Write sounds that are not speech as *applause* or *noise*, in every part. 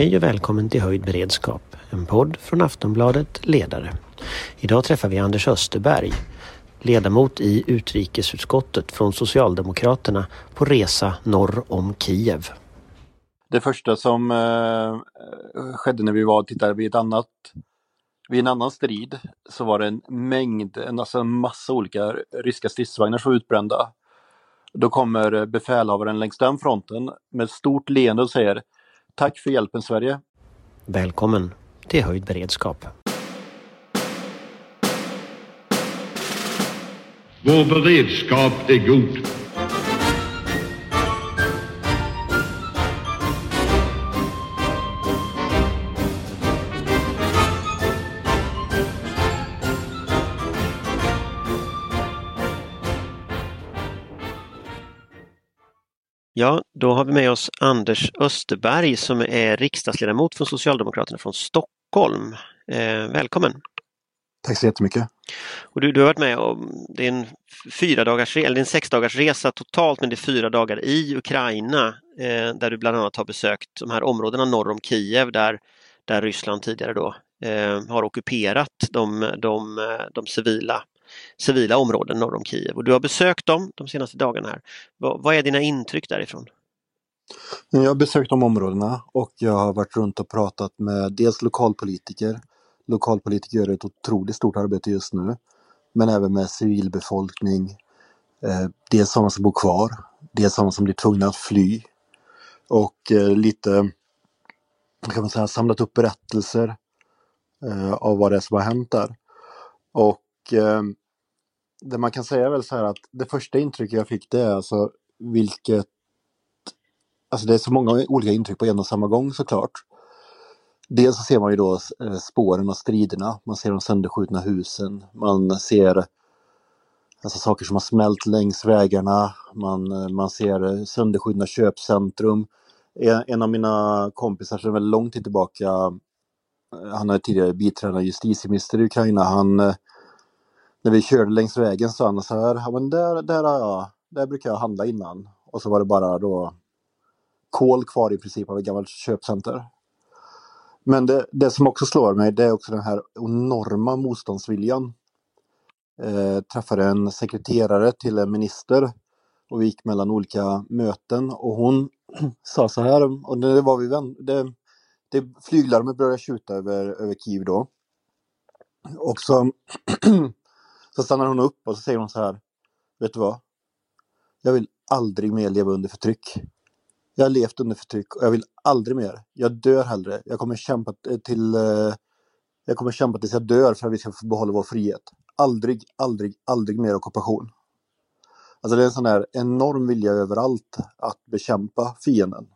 Hej och välkommen till Höjd beredskap, en podd från Aftonbladet Ledare. Idag träffar vi Anders Österberg, ledamot i utrikesutskottet från Socialdemokraterna på resa norr om Kiev. Det första som eh, skedde när vi var och tittade vid ett annat vid en annan strid så var det en mängd, alltså en massa olika ryska stridsvagnar som var utbrända. Då kommer befälhavaren längs den fronten med ett stort leende och säger Tack för hjälpen Sverige. Välkommen till höjd beredskap. Vår beredskap är god. Ja, då har vi med oss Anders Österberg som är riksdagsledamot för Socialdemokraterna från Stockholm. Eh, välkommen! Tack så jättemycket! Och du, du har varit med om, det är en fyra dagars, eller en sex dagars resa totalt men det är fyra dagar i Ukraina eh, där du bland annat har besökt de här områdena norr om Kiev där, där Ryssland tidigare då eh, har ockuperat de, de, de civila civila områden norr om Kiev och du har besökt dem de senaste dagarna här. Vad, är dina intryck därifrån? Jag har besökt de områdena och jag har varit runt och pratat med dels lokalpolitiker. Lokalpolitiker gör ett otroligt stort arbete just nu. Men även med civilbefolkning. Eh, dels sådana som bor kvar, dels sådana som blir tvungna att fly. Och eh, lite, kan man säga, samlat upp berättelser eh, av vad det är som har hänt där. Och det man kan säga är väl så här att det första intrycket jag fick det är alltså vilket Alltså det är så många olika intryck på en och samma gång såklart. Dels så ser man ju då eh, spåren av striderna, man ser de sönderskjutna husen, man ser alltså saker som har smält längs vägarna, man, eh, man ser eh, sönderskjutna köpcentrum. En, en av mina kompisar som är väldigt lång tid tillbaka, han är tidigare biträdande justitieminister i Ukraina, han när vi körde längs vägen sa han så här, ja men där, där, har jag, där brukar jag handla innan. Och så var det bara då kol kvar i princip av ett gammalt köpcenter. Men det, det som också slår mig det är också den här enorma motståndsviljan. Eh, träffade en sekreterare till en minister och vi gick mellan olika möten och hon *clears throat* sa så här, och det var vi vän, det, det flyglarmet började tjuta över, över Kiev då. Och så *clears throat* Så stannar hon upp och så säger hon så här. Vet du vad? Jag vill aldrig mer leva under förtryck. Jag har levt under förtryck och jag vill aldrig mer. Jag dör hellre. Jag kommer kämpa till eh, jag kommer kämpa tills jag dör för att vi ska få behålla vår frihet. Aldrig, aldrig, aldrig mer ockupation. Alltså det är en sån här enorm vilja överallt att bekämpa fienden.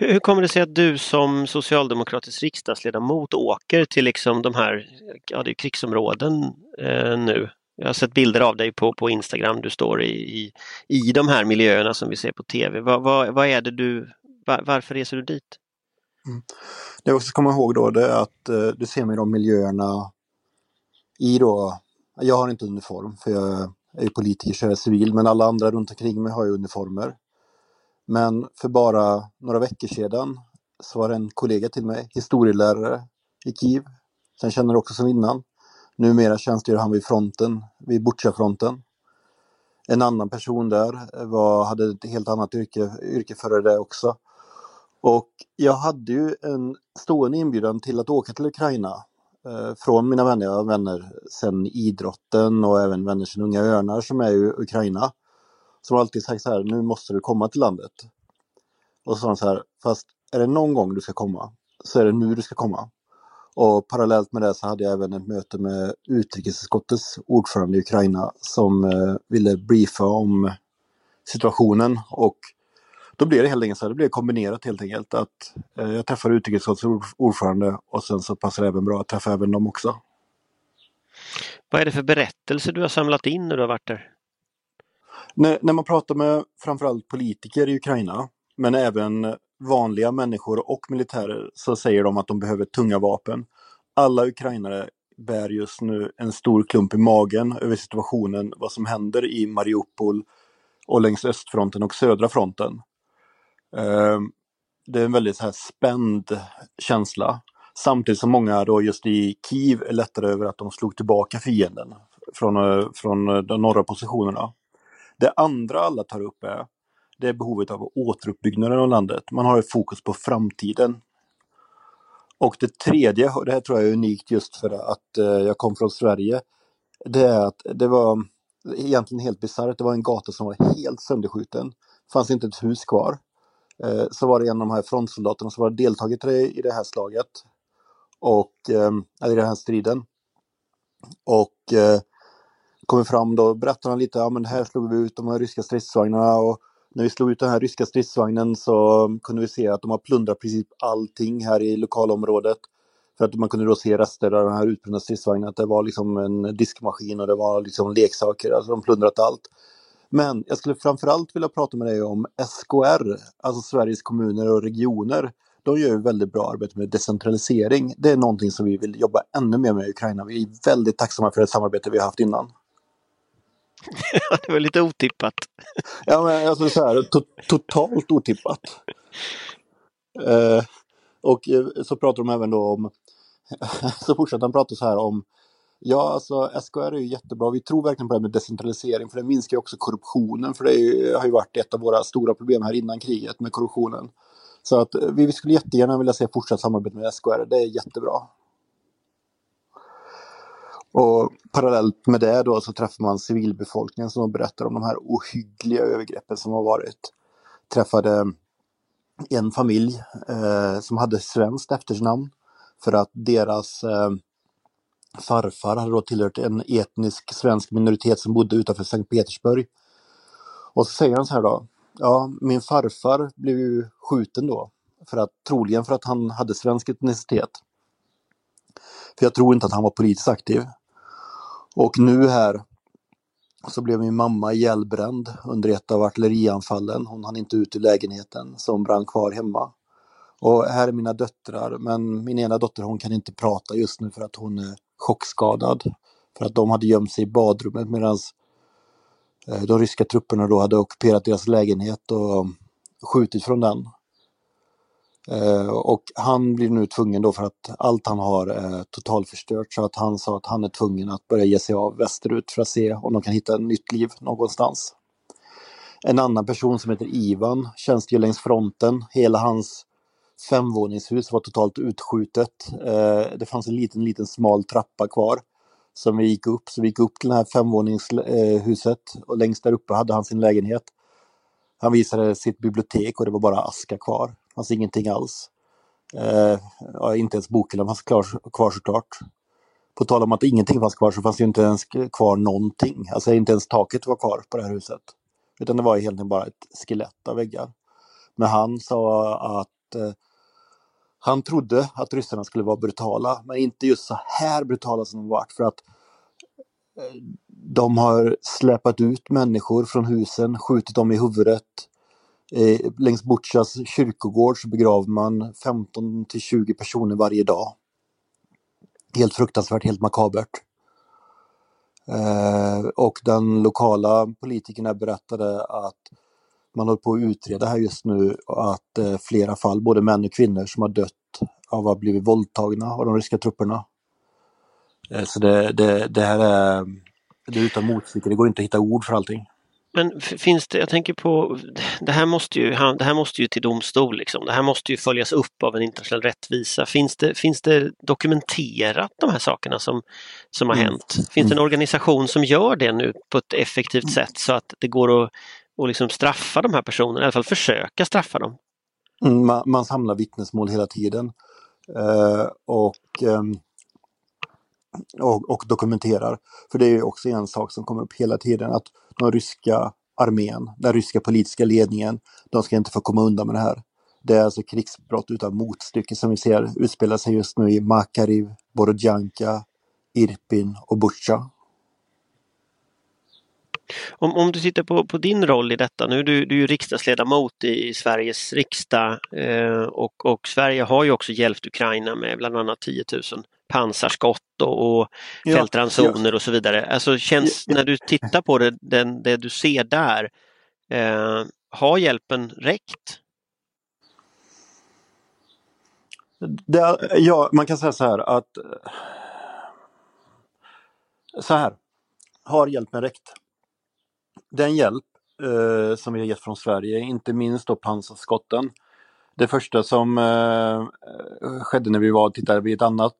Hur kommer det sig att du som socialdemokratisk riksdagsledamot åker till liksom de här ja, det är krigsområden eh, nu? Jag har sett bilder av dig på, på Instagram, du står i, i, i de här miljöerna som vi ser på tv. Vad, va, vad är det du, var, varför reser du dit? Mm. Det jag också ska komma ihåg då det är att eh, du ser mig i de miljöerna i då, jag har inte uniform för jag är politiker så jag är civil, men alla andra runt omkring mig har ju uniformer. Men för bara några veckor sedan så var det en kollega till mig, historielärare i Kiev. Sen känner också som innan. Numera tjänstgör han vid fronten, vid Butja-fronten. En annan person där var, hade ett helt annat yrke, yrke före det också. Och jag hade ju en stående inbjudan till att åka till Ukraina eh, från mina vänner. Jag har vänner sen idrotten och även vänner sen Unga Örnar som är i Ukraina som alltid sagt så här, nu måste du komma till landet. Och så sa han så här, fast är det någon gång du ska komma så är det nu du ska komma. Och parallellt med det så hade jag även ett möte med utrikesutskottets ordförande i Ukraina som eh, ville briefa om situationen och då blev det helt enkelt så här, det blev kombinerat helt enkelt att eh, jag träffade utrikesutskottets ordförande och sen så passade det även bra att träffa även dem också. Vad är det för berättelser du har samlat in när du har varit där? När, när man pratar med framförallt politiker i Ukraina, men även vanliga människor och militärer, så säger de att de behöver tunga vapen. Alla ukrainare bär just nu en stor klump i magen över situationen, vad som händer i Mariupol och längs östfronten och södra fronten. Ehm, det är en väldigt så här spänd känsla. Samtidigt som många då just i Kiev är lättare över att de slog tillbaka fienden från, från de norra positionerna. Det andra alla tar upp är, det är behovet av återuppbyggnaden av landet. Man har ett fokus på framtiden. Och det tredje, och det här tror jag är unikt just för att eh, jag kom från Sverige, det är att det var egentligen helt bisarrt. Det var en gata som var helt sönderskjuten. Det fanns inte ett hus kvar. Eh, så var det en av de här frontsoldaterna som var deltagit i det här slaget. Och, eh, eller i den här striden. Och kommer fram då, berättar han lite, ja men här slog vi ut de här ryska stridsvagnarna och när vi slog ut den här ryska stridsvagnen så kunde vi se att de har plundrat precis allting här i lokalområdet. För att man kunde då se rester av den här utbrända stridsvagnen, att det var liksom en diskmaskin och det var liksom leksaker, alltså de plundrat allt. Men jag skulle framförallt vilja prata med dig om SKR, alltså Sveriges kommuner och regioner. De gör ju väldigt bra arbete med decentralisering. Det är någonting som vi vill jobba ännu mer med i Ukraina. Vi är väldigt tacksamma för det samarbete vi har haft innan. *laughs* det var lite otippat. Ja, men alltså så här, to totalt otippat. Eh, och eh, så pratar de även då om, *laughs* så fortsätter han prata så här om Ja, alltså SKR är ju jättebra. Vi tror verkligen på det här med decentralisering för det minskar ju också korruptionen. För det ju, har ju varit ett av våra stora problem här innan kriget med korruptionen. Så att eh, vi skulle jättegärna vilja se fortsatt samarbete med SKR. Det är jättebra. Och parallellt med det då så träffar man civilbefolkningen som berättar om de här ohyggliga övergreppen som har varit. Träffade en familj eh, som hade svenskt efternamn för att deras eh, farfar hade då tillhört en etnisk svensk minoritet som bodde utanför Sankt Petersburg. Och så säger han så här då, ja min farfar blev ju skjuten då, för att, troligen för att han hade svensk etnicitet. För jag tror inte att han var politiskt aktiv. Och nu här så blev min mamma ihjälbränd under ett av artillerianfallen. Hon hann inte ut ur lägenheten som brann kvar hemma. Och här är mina döttrar, men min ena dotter hon kan inte prata just nu för att hon är chockskadad. För att de hade gömt sig i badrummet medan eh, de ryska trupperna då hade ockuperat deras lägenhet och skjutit från den. Eh, och han blir nu tvungen då för att allt han har är totalförstört så att han sa att han är tvungen att börja ge sig av västerut för att se om de kan hitta ett nytt liv någonstans. En annan person som heter Ivan tjänstgör längs fronten. Hela hans femvåningshus var totalt utskjutet. Eh, det fanns en liten, liten smal trappa kvar som vi gick upp. Så vi gick upp till det här femvåningshuset och längst där uppe hade han sin lägenhet. Han visade sitt bibliotek och det var bara aska kvar. Det fanns ingenting alls. Eh, ja, inte ens bokhyllan fanns klar, kvar såklart. På tal om att ingenting fanns kvar så fanns det inte ens kvar någonting. Alltså inte ens taket var kvar på det här huset. Utan det var egentligen bara ett skelett av väggar. Men han sa att eh, han trodde att ryssarna skulle vara brutala, men inte just så här brutala som de varit för att eh, de har släpat ut människor från husen, skjutit dem i huvudet. Eh, längs Butjas kyrkogård så begraver man 15 till 20 personer varje dag. Helt fruktansvärt, helt makabert. Eh, och den lokala politikerna berättade att man håller på att utreda här just nu att eh, flera fall, både män och kvinnor som har dött av att ha blivit våldtagna av de ryska trupperna. Eh, så det, det, det här är, det är utan motstycke, det går inte att hitta ord för allting. Men finns det, jag tänker på, det här måste ju, det här måste ju till domstol liksom. Det här måste ju följas upp av en internationell rättvisa. Finns det, finns det dokumenterat de här sakerna som, som har mm. hänt? Finns det en organisation som gör det nu på ett effektivt mm. sätt så att det går att och liksom straffa de här personerna, i alla fall försöka straffa dem. Mm, man, man, samlar vittnesmål hela tiden eh, och, eh, och, och, dokumenterar. För det är också en sak som kommer upp hela tiden att den ryska armén, den ryska politiska ledningen, de ska inte få komma undan med det här. Det är alltså krigsbrott utan motstycke som vi ser utspela sig just nu i Makariv, Borodjanka, Irpin och Butja. Om, om du tittar på, på din roll i detta, nu är du, du är riksdagsledamot i Sveriges riksdag eh, och, och Sverige har ju också hjälpt Ukraina med bland annat 10 000 pansarskott och, och ja, fältransoner ja. och så vidare. Alltså känns, när du tittar på det, den, det du ser där, eh, har hjälpen räckt? Det, ja, man kan säga så här att så här, har hjälpen räckt? Den hjälp eh, som vi har gett från Sverige, inte minst då pansarskotten. Det första som eh, skedde när vi var och tittade vid ett annat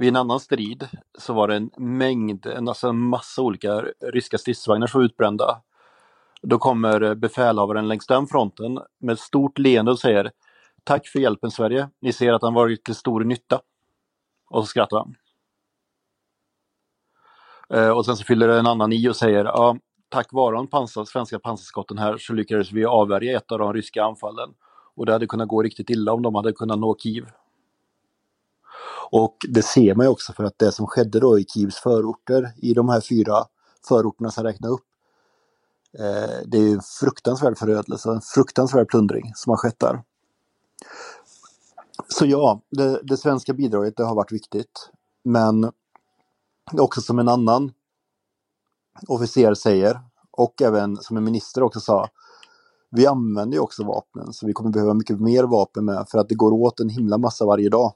vid en annan strid så var det en mängd, alltså en massa olika ryska stridsvagnar som var utbrända. Då kommer befälhavaren längs den fronten med ett stort leende och säger Tack för hjälpen Sverige, ni ser att han varit till stor nytta. Och så skrattar han. Eh, och sen så fyller en annan i och säger ja, tack vare de pansar, svenska pansarskotten här så lyckades vi avvärja ett av de ryska anfallen. Och det hade kunnat gå riktigt illa om de hade kunnat nå Kiev. Och det ser man ju också för att det som skedde då i Kievs förorter, i de här fyra förorterna som räknar upp, eh, det är en fruktansvärd förödelse, en fruktansvärd plundring som har skett där. Så ja, det, det svenska bidraget det har varit viktigt. Men också som en annan officer säger, och även som en minister också sa, vi använder ju också vapnen så vi kommer behöva mycket mer vapen med för att det går åt en himla massa varje dag.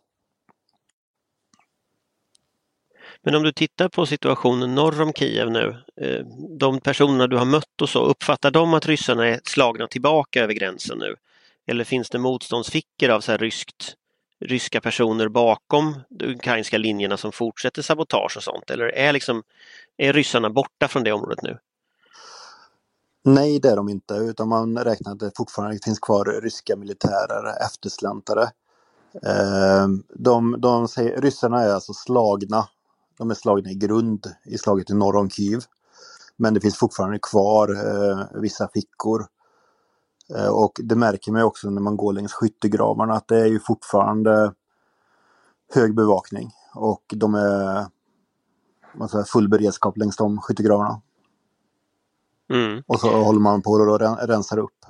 Men om du tittar på situationen norr om Kiev nu, eh, de personerna du har mött och så, uppfattar de att ryssarna är slagna tillbaka över gränsen nu? Eller finns det motståndsfickor av så här ryskt, ryska personer bakom de ukrainska linjerna som fortsätter sabotage och sånt? Eller är, liksom, är ryssarna borta från det området nu? Nej, det är de inte, utan man räknar att det fortfarande finns kvar ryska militärer, efterslantare. Eh, de, de säger, ryssarna är alltså slagna de är slagna i grund i slaget i norr om Kiev. Men det finns fortfarande kvar eh, vissa fickor. Eh, och det märker man också när man går längs skyttegravarna att det är ju fortfarande hög bevakning och de är säger, full beredskap längs de skyttegravarna. Mm. Och så håller man på och rensar upp.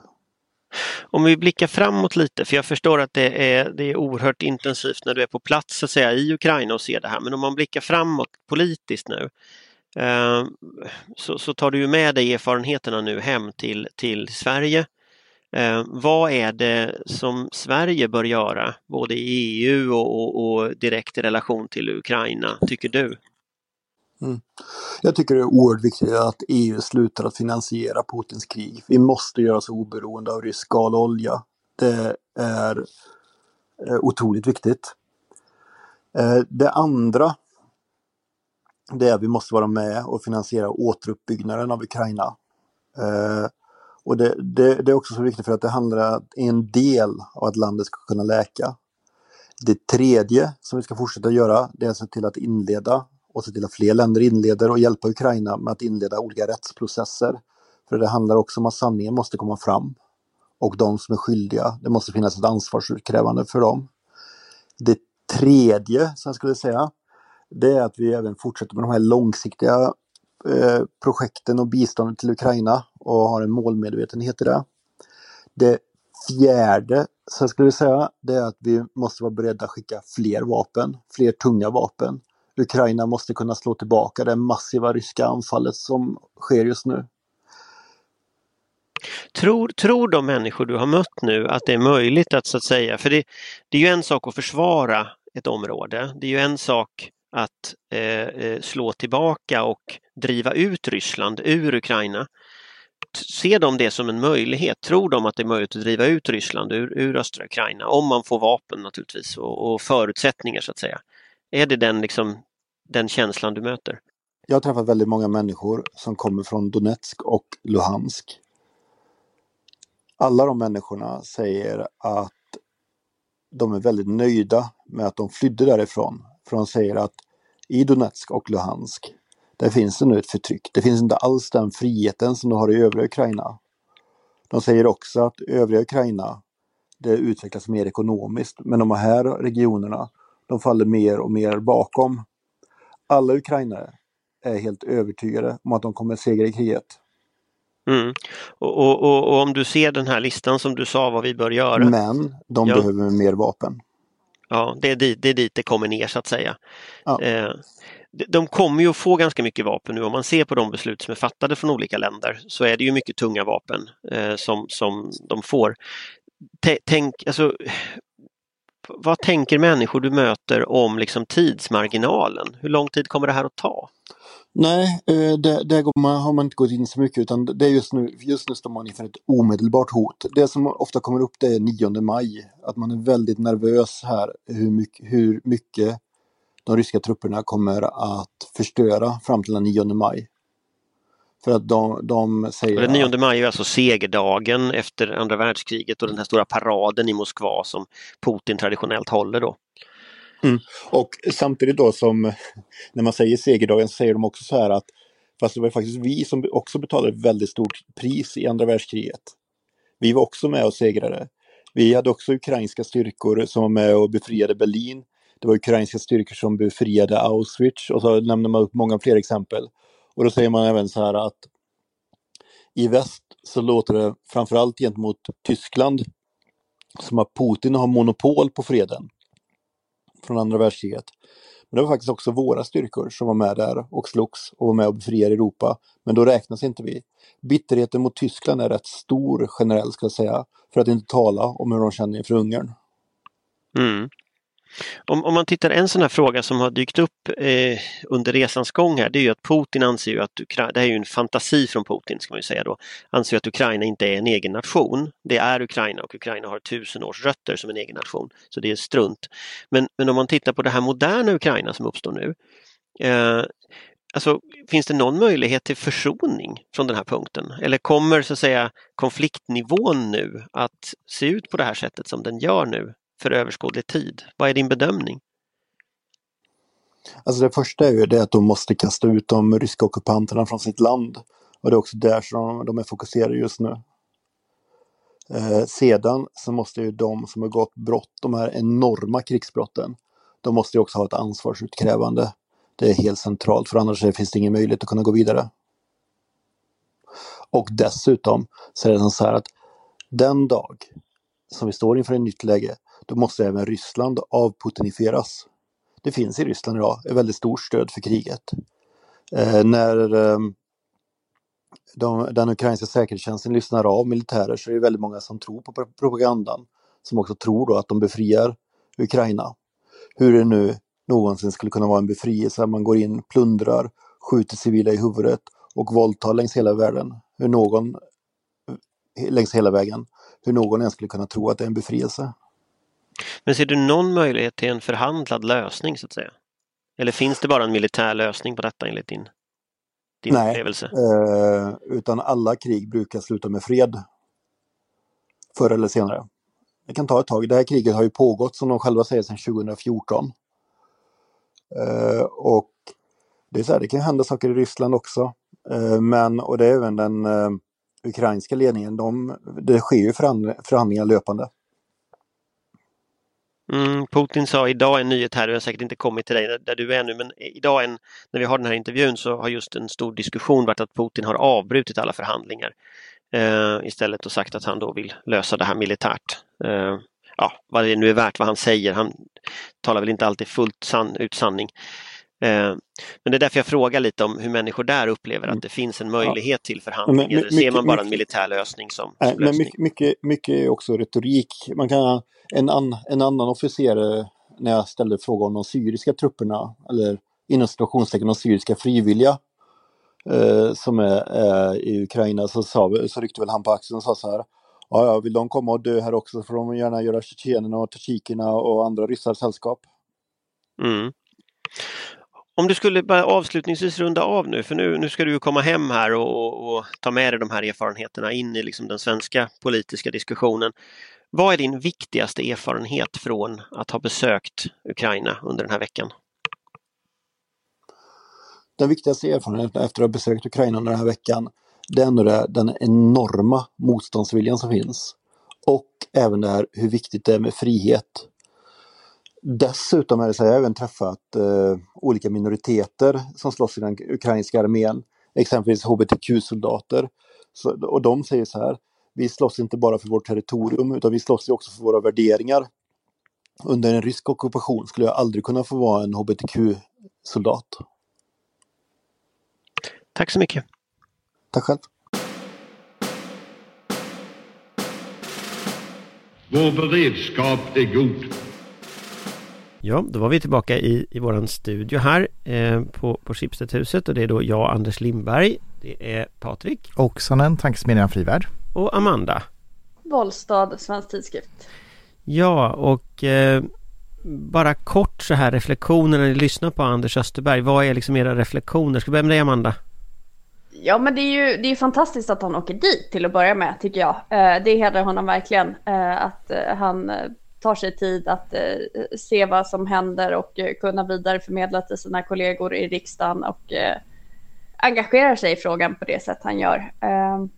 Om vi blickar framåt lite, för jag förstår att det är, det är oerhört intensivt när du är på plats så att säga, i Ukraina och ser det här, men om man blickar framåt politiskt nu eh, så, så, tar du med dig erfarenheterna nu hem till, till Sverige. Eh, vad är det som Sverige bör göra, både i EU och, och, och direkt i relation till Ukraina, tycker du? Mm. Jag tycker det är oerhört viktigt att EU slutar att finansiera Putins krig. Vi måste göra oss oberoende av rysk gal och olja. Det är eh, otroligt viktigt. Eh, det andra det är att vi måste vara med och finansiera återuppbyggnaden av Ukraina. Eh, och det, det, det, är också så viktigt för att det handlar om en del av att landet ska kunna läka. Det tredje som vi ska fortsätta göra det är att se till att inleda och se till att fler länder inleder och hjälpa Ukraina med att inleda olika rättsprocesser. För det handlar också om att sanningen måste komma fram. Och de som är skyldiga, det måste finnas ett ansvarsutkrävande för dem. Det tredje som jag skulle säga, det är att vi även fortsätter med de här långsiktiga eh, projekten och biståndet till Ukraina och har en målmedvetenhet i det. Det fjärde, som jag skulle säga, det är att vi måste vara beredda att skicka fler vapen, fler tunga vapen Ukraina måste kunna slå tillbaka det massiva ryska anfallet som sker just nu. Tror, tror de människor du har mött nu att det är möjligt att så att säga, för det, det är ju en sak att försvara ett område, det är ju en sak att eh, eh slå tillbaka och driva ut Ryssland ur Ukraina. Ser de det som en möjlighet? Tror de att det är möjligt att driva ut Ryssland ur, ur östra Ukraina? Om man får vapen naturligtvis och, och förutsättningar så att säga. Är det den, liksom, den känslan du möter? Jag har träffat väldigt många människor som kommer från Donetsk och Luhansk. Alla de människorna säger att de är väldigt nöjda med att de flydde därifrån. För de säger att i Donetsk och Luhansk, där finns det nu ett förtryck. Det finns inte alls den friheten som de har i övriga Ukraina. De säger också att övriga Ukraina, det utvecklas mer ekonomiskt, men de här regionerna, de faller mer och mer bakom. Alla ukrainare är helt övertygade om att de kommer segra i kriget. Mm. Och, och, och, och, om du ser den här listan som du sa vad vi bör göra. Men de ja. behöver mer vapen. Ja, det är, dit, det är dit det kommer ner så att säga. Ja. Eh, de kommer ju att få ganska mycket vapen nu om man ser på de beslut som är fattade från olika länder så är det ju mycket tunga vapen eh, som, som de får. Tänk, alltså, vad tänker människor du möter om liksom tidsmarginalen? Hur lång tid kommer det här att ta? Nej, eh, det, det har man inte gått in så mycket utan det är just nu, just nu står man inför ett omedelbart hot. Det som ofta kommer upp det är 9 maj, att man är väldigt nervös här hur mycket, hur mycket de ryska trupperna kommer att förstöra fram till den 9 maj. För att de, de säger... Den 9 maj är alltså segerdagen efter andra världskriget och den här stora paraden i Moskva som Putin traditionellt håller då. Mm. Och samtidigt då som när man säger segerdagen så säger de också så här att fast det var faktiskt vi som också betalade ett väldigt stort pris i andra världskriget. Vi var också med och segrade. Vi hade också ukrainska styrkor som var med och befriade Berlin. Det var ukrainska styrkor som befriade Auschwitz och så nämner man upp många fler exempel. Och då säger man även så här att i väst så låter det framförallt gentemot Tyskland som att Putin har monopol på freden från andra världskriget. Men det var faktiskt också våra styrkor som var med där och slogs och var med och befriade Europa. Men då räknas inte vi. Bitterheten mot Tyskland är rätt stor generellt ska jag säga. För att inte tala om hur de känner inför Ungern. Mm. Om, om man tittar en sån här fråga som har dykt upp eh, under resans gång här, det är ju att Putin anser ju att Ukraina, det här är ju en fantasi från Putin ska man ju säga då, anser att Ukraina inte är en egen nation. Det är Ukraina och Ukraina har tusen års rötter som en egen nation, så det är strunt. Men, men om man tittar på det här moderna Ukraina som uppstår nu, eh, Alltså, finns det någon möjlighet till försoning från den här punkten? Eller kommer så att säga konfliktnivån nu att se ut på det här sättet som den gör nu för överskådlig tid? Vad är din bedömning? Alltså det första är ju det att de måste kasta ut de ryska ockupanterna från sitt land. Och det är också där som de är fokuserade just nu. Eh, sedan så måste ju de som har gått brott, de här enorma krigsbrotten, de måste ju också ha ett ansvarsutkrävande. Det är helt centralt för annars finns det ingen möjlighet att kunna gå vidare. Och dessutom så är det så här att den dag som vi står inför ett nytt läge, då måste även Ryssland avputinifieras. Det finns i Ryssland idag ett väldigt stort stöd för kriget. Eh, när eh, de, den ukrainska säkerhetstjänsten lyssnar av militärer så är det väldigt många som tror på propagandan. Som också tror då att de befriar Ukraina. Hur det nu någonsin skulle kunna vara en befrielse att man går in, plundrar, skjuter civila i huvudet och våldtar längs hela världen. Hur någon eh, längs hela vägen. Hur någon ens skulle kunna tro att det är en befrielse. Men ser du någon möjlighet till en förhandlad lösning så att säga? Eller finns det bara en militär lösning på detta enligt din, din Nej, upplevelse? Eh, utan alla krig brukar sluta med fred. Förr eller senare. Det kan ta ett tag. Det här kriget har ju pågått som de själva säger sedan 2014. Eh, och det, är så här, det kan hända saker i Ryssland också. Eh, men, och det är även den eh, ukrainska ledningen, de, det sker ju förhandlingar löpande. Mm, Putin sa idag en nyhet här, det har säkert inte kommit till dig där du är nu, men idag en, när vi har den här intervjun så har just en stor diskussion varit att Putin har avbrutit alla förhandlingar eh, istället och sagt att han då vill lösa det här militärt. Eh, ja, vad det nu är värt vad han säger, han talar väl inte alltid fullt san, ut sanning. Eh, men det är därför jag frågar lite om hur människor där upplever att mm. det finns en möjlighet till förhandling. eller ser man bara en militär lösning som, som lösning? Men mycket, mycket är också retorik. Man kan, en, an, en annan officer, eh, när jag ställde frågan om de syriska trupperna, eller inom situationstecken de syriska frivilliga, eh, som är eh, i Ukraina, så, sa, så ryckte väl han på axeln och sa så här, ja, ja, vill de komma och dö här också så får de gärna göra tjetjenerna och tadsjikerna och andra ryssar sällskap. Mm. Om du skulle bara avslutningsvis runda av nu, för nu, nu ska du komma hem här och, och, och ta med dig de här erfarenheterna in i liksom den svenska politiska diskussionen. Vad är din viktigaste erfarenhet från att ha besökt Ukraina under den här veckan? Den viktigaste erfarenheten efter att ha besökt Ukraina under den här veckan, det är ändå det, den enorma motståndsviljan som finns. Och även det här hur viktigt det är med frihet. Dessutom är det så jag har även träffat eh, olika minoriteter som slåss i den ukrainska armén. Exempelvis hbtq-soldater. och de säger så här, vi slåss inte bara för vårt territorium utan vi slåss också för våra värderingar. Under en rysk ockupation skulle jag aldrig kunna få vara en hbtq-soldat. Tack så mycket. Tack själv. Vår beredskap är god. Ja, då var vi tillbaka i, i våran studio här eh, på, på Schibstedhuset och det är då jag, Anders Lindberg, det är Patrik. Oksanen, Tankesmedjan Frivärd. Och Amanda. Bollstad, Svensk Tidskrift. Ja, och eh, bara kort så här reflektioner när ni lyssnar på Anders Österberg. Vad är liksom era reflektioner? Ska vi börja med dig Amanda? Ja men det är ju det är fantastiskt att han åker dit till att börja med tycker jag. Eh, det hedrar honom verkligen eh, att eh, han tar sig tid att eh, se vad som händer och eh, kunna vidareförmedla till sina kollegor i riksdagen och eh, engagerar sig i frågan på det sätt han gör. Ehm,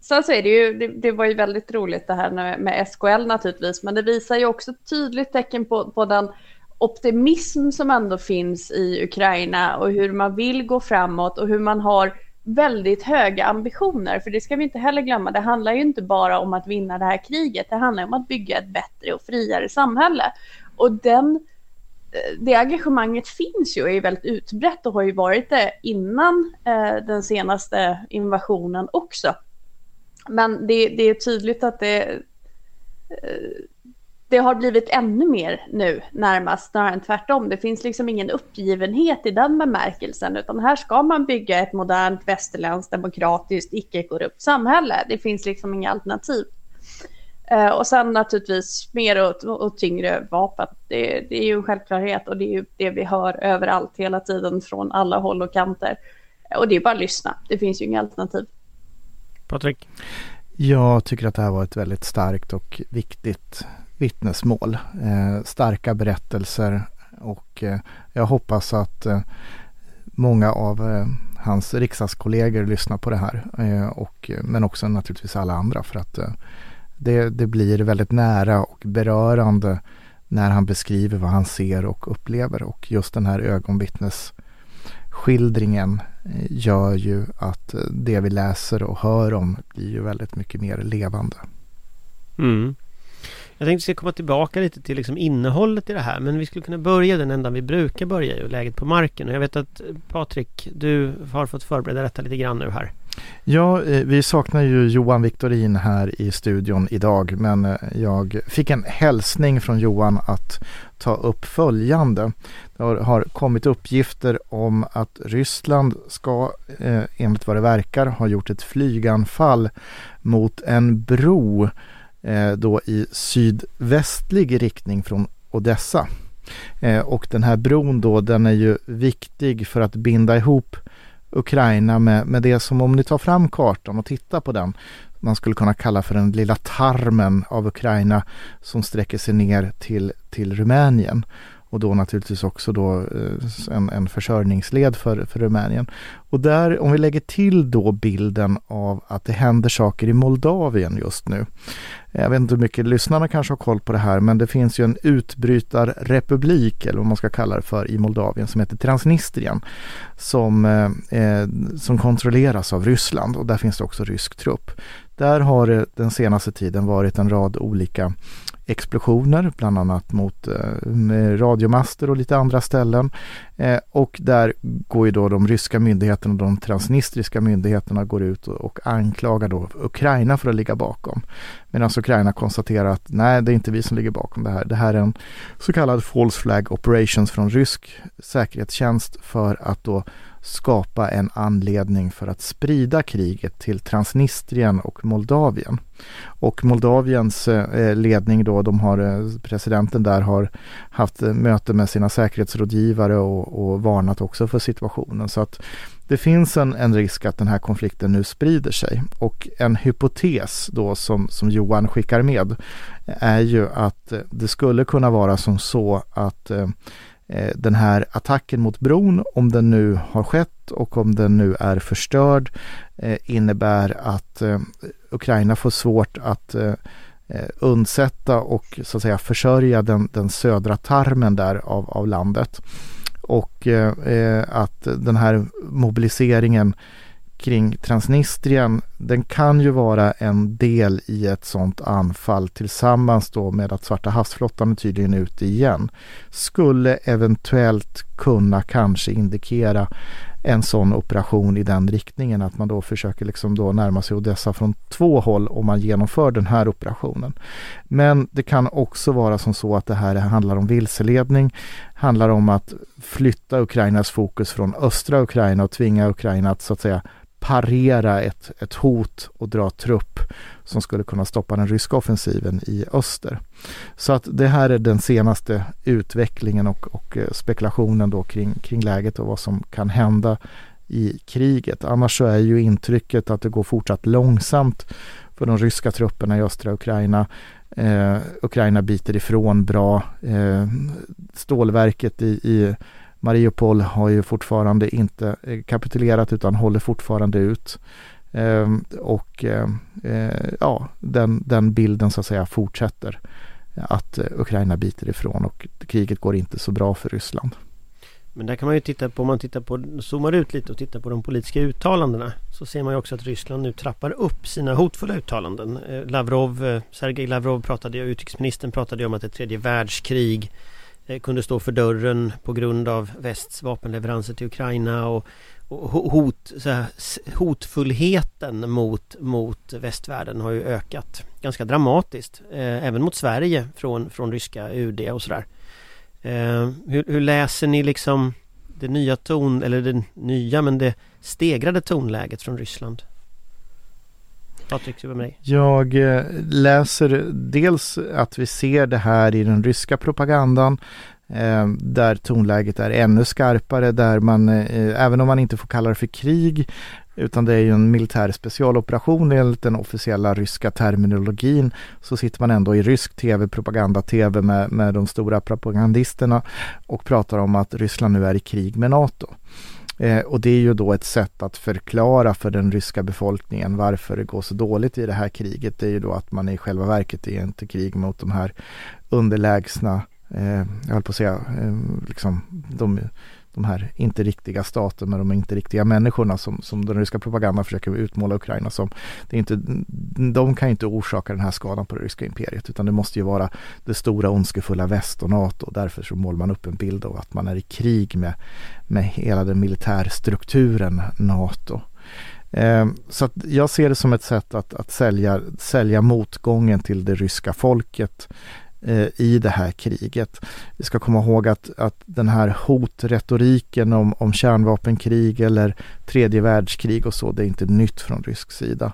sen så är det ju, det, det, var ju väldigt roligt det här med SKL naturligtvis, men det visar ju också tydligt tecken på, på den optimism som ändå finns i Ukraina och hur man vill gå framåt och hur man har väldigt höga ambitioner, för det ska vi inte heller glömma. Det handlar ju inte bara om att vinna det här kriget, det handlar om att bygga ett bättre och friare samhälle. Och den, eh, det engagemanget finns ju och är väldigt utbrett och har ju varit det innan eh, den senaste invasionen också. Men det, det är tydligt att det, eh, det har blivit ännu mer nu närmast, snarare än tvärtom. Det finns liksom ingen uppgivenhet i den bemärkelsen, utan här ska man bygga ett modernt västerländskt demokratiskt icke-korrupt samhälle. Det finns liksom inga alternativ. Eh, och sen naturligtvis mer och, och tyngre vapen. Det, det, är ju en självklarhet och det är ju det vi hör överallt hela tiden från alla håll och kanter. Och det är bara att lyssna. Det finns ju inga alternativ. Patrik? Jag tycker att det här var ett väldigt starkt och viktigt vittnesmål. Eh, starka berättelser och eh, jag hoppas att eh, många av eh, hans riksdagskollegor lyssnar på det här. Eh, och, eh, men också naturligtvis alla andra för att eh, det, det blir väldigt nära och berörande när han beskriver vad han ser och upplever och just den här ögonvittnesskildringen eh, gör ju att eh, det vi läser och hör om blir ju väldigt mycket mer levande. Mm. Jag tänkte att vi ska komma tillbaka lite till liksom innehållet i det här men vi skulle kunna börja den ändan vi brukar börja i, läget på marken. Och jag vet att Patrik, du har fått förbereda detta lite grann nu här. Ja, eh, vi saknar ju Johan Viktorin här i studion idag men eh, jag fick en hälsning från Johan att ta upp följande. Det har kommit uppgifter om att Ryssland ska, eh, enligt vad det verkar, ha gjort ett flyganfall mot en bro Eh, då i sydvästlig riktning från Odessa. Eh, och den här bron då den är ju viktig för att binda ihop Ukraina med, med det som om ni tar fram kartan och tittar på den man skulle kunna kalla för den lilla tarmen av Ukraina som sträcker sig ner till, till Rumänien och då naturligtvis också då eh, en, en försörjningsled för, för Rumänien. Och där, om vi lägger till då bilden av att det händer saker i Moldavien just nu. Jag vet inte hur mycket lyssnarna kanske har koll på det här men det finns ju en utbrytarrepublik eller vad man ska kalla det för i Moldavien som heter Transnistrien som, eh, eh som kontrolleras av Ryssland och där finns det också rysk trupp. Där har det den senaste tiden varit en rad olika explosioner, bland annat mot eh, radiomaster och lite andra ställen. Eh, och där går ju då de ryska myndigheterna och de transnistriska myndigheterna går ut och, och anklagar då Ukraina för att ligga bakom. Medan Ukraina konstaterar att nej, det är inte vi som ligger bakom det här. Det här är en så kallad false flag operations från rysk säkerhetstjänst för att då skapa en anledning för att sprida kriget till Transnistrien och Moldavien. Och Moldaviens eh, ledning då, de har, eh, presidenten där har haft eh, möte med sina säkerhetsrådgivare och, och varnat också för situationen. Så att det finns en, en risk att den här konflikten nu sprider sig. Och en hypotes då som, som Johan skickar med är ju att det skulle kunna vara som så att Eh, Eh, den här attacken mot bron, om den nu har skett och om den nu är förstörd, eh, innebär att eh, Ukraina får svårt att undsätta och så att säga försörja den, den södra tarmen där av, av landet. Och att den här mobiliseringen kring Transnistrien, den kan ju vara en del i ett sådant anfall tillsammans då med att Svarta havsflottan är tydligen ute igen. Skulle eventuellt kunna kanske indikera en sån operation i den riktningen. Att man då försöker liksom då närma sig Odessa från två håll om man genomför den här operationen. Men det kan också vara som så att det här handlar om vilseledning. Handlar om att flytta Ukrainas fokus från östra Ukraina och tvinga Ukraina att så att säga parera ett, ett hot och dra trupp som skulle kunna stoppa den ryska offensiven i öster. Så att det här är den senaste utvecklingen och, och eh, spekulationen då kring, kring läget och vad som kan hända i kriget. Annars så är ju intrycket att det går fortsatt långsamt för de ryska trupperna i östra Ukraina. Eh, Ukraina biter ifrån bra. Eh, stålverket i, i Mariupol har ju fortfarande inte eh, kapitulerat utan håller fortfarande ut. Ehm, och eh, eh, ja, den, den bilden så att säga fortsätter. Att Ukraina biter ifrån och kriget går inte så bra för Ryssland. Men där kan man ju titta på, om man tittar på, zoomar ut lite och tittar på de politiska uttalandena så ser man ju också att Ryssland nu trappar upp sina hotfulla uttalanden. Lavrov, Sergej Lavrov pratade, utrikesministern pratade om att ett tredje världskrig Eh, kunde stå för dörren på grund av västs vapenleveranser till Ukraina och, och hot, så här, hotfullheten mot, mot västvärlden har ju ökat ganska dramatiskt. Eh, även mot Sverige från, från ryska UD och sådär. Eh, hur, hur, läser ni liksom det nya ton, eller det nya men det stegrade tonläget från Ryssland? Patrik, med mig? Jag eh, läser dels att vi ser det här i den ryska propagandan eh, där tonläget är ännu skarpare, där man, eh, även om man inte får kalla det för krig, utan det är ju en militär specialoperation enligt den officiella ryska terminologin, så sitter man ändå i rysk tv, propaganda-tv med, med de stora propagandisterna och pratar om att Ryssland nu är i krig med NATO. Eh, och det är ju då ett sätt att förklara för den ryska befolkningen varför det går så dåligt i det här kriget. Det är ju då att man i själva verket är inte krig mot de här underlägsna, eh, jag höll på att säga, eh, liksom de de här inte riktiga staterna, med de inte riktiga människorna som, som den ryska propagandan försöker utmåla Ukraina som. Det är inte, de kan inte orsaka den här skadan på det ryska imperiet utan det måste ju vara det stora ondskefulla väst och NATO. Därför så målar man upp en bild av att man är i krig med, med hela den militärstrukturen NATO. Eh, så jag ser det som ett sätt att, att sälja, sälja motgången till det ryska folket Eh, i det här kriget. Vi ska komma ihåg att, att den här hotretoriken om, om kärnvapenkrig eller tredje världskrig och så, det är inte nytt från rysk sida.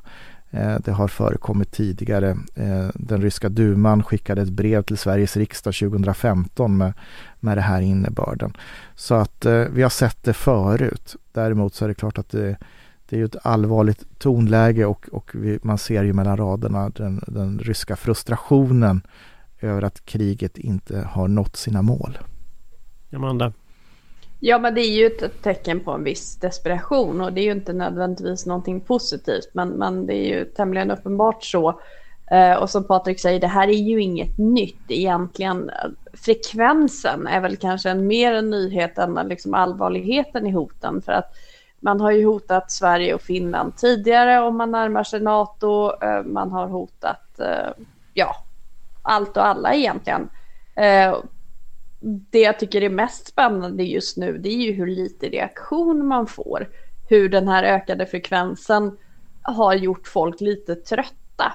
Eh, det har förekommit tidigare. Eh, den ryska duman skickade ett brev till Sveriges riksdag 2015 med, med det här innebörden. Så att vi har sett det förut. Däremot så är det klart att det, det är ett allvarligt tonläge och, och vi, man ser ju mellan raderna den, den ryska frustrationen över att kriget inte har nått sina mål. Amanda? Ja, men det är ju ett tecken på en viss desperation och det är ju inte nödvändigtvis någonting positivt, men, men det är ju tämligen uppenbart så. Eh, och som Patrik säger, det här är ju inget nytt egentligen. Frekvensen är väl kanske en mer en nyhet än liksom allvarligheten i hoten, för att man har ju hotat Sverige och Finland tidigare om man närmar sig NATO. Eh, man har hotat, eh, ja, allt och alla egentligen. Eh, det jag tycker är mest spännande just nu det är ju hur lite reaktion man får. Hur den här ökade frekvensen har gjort folk lite trötta.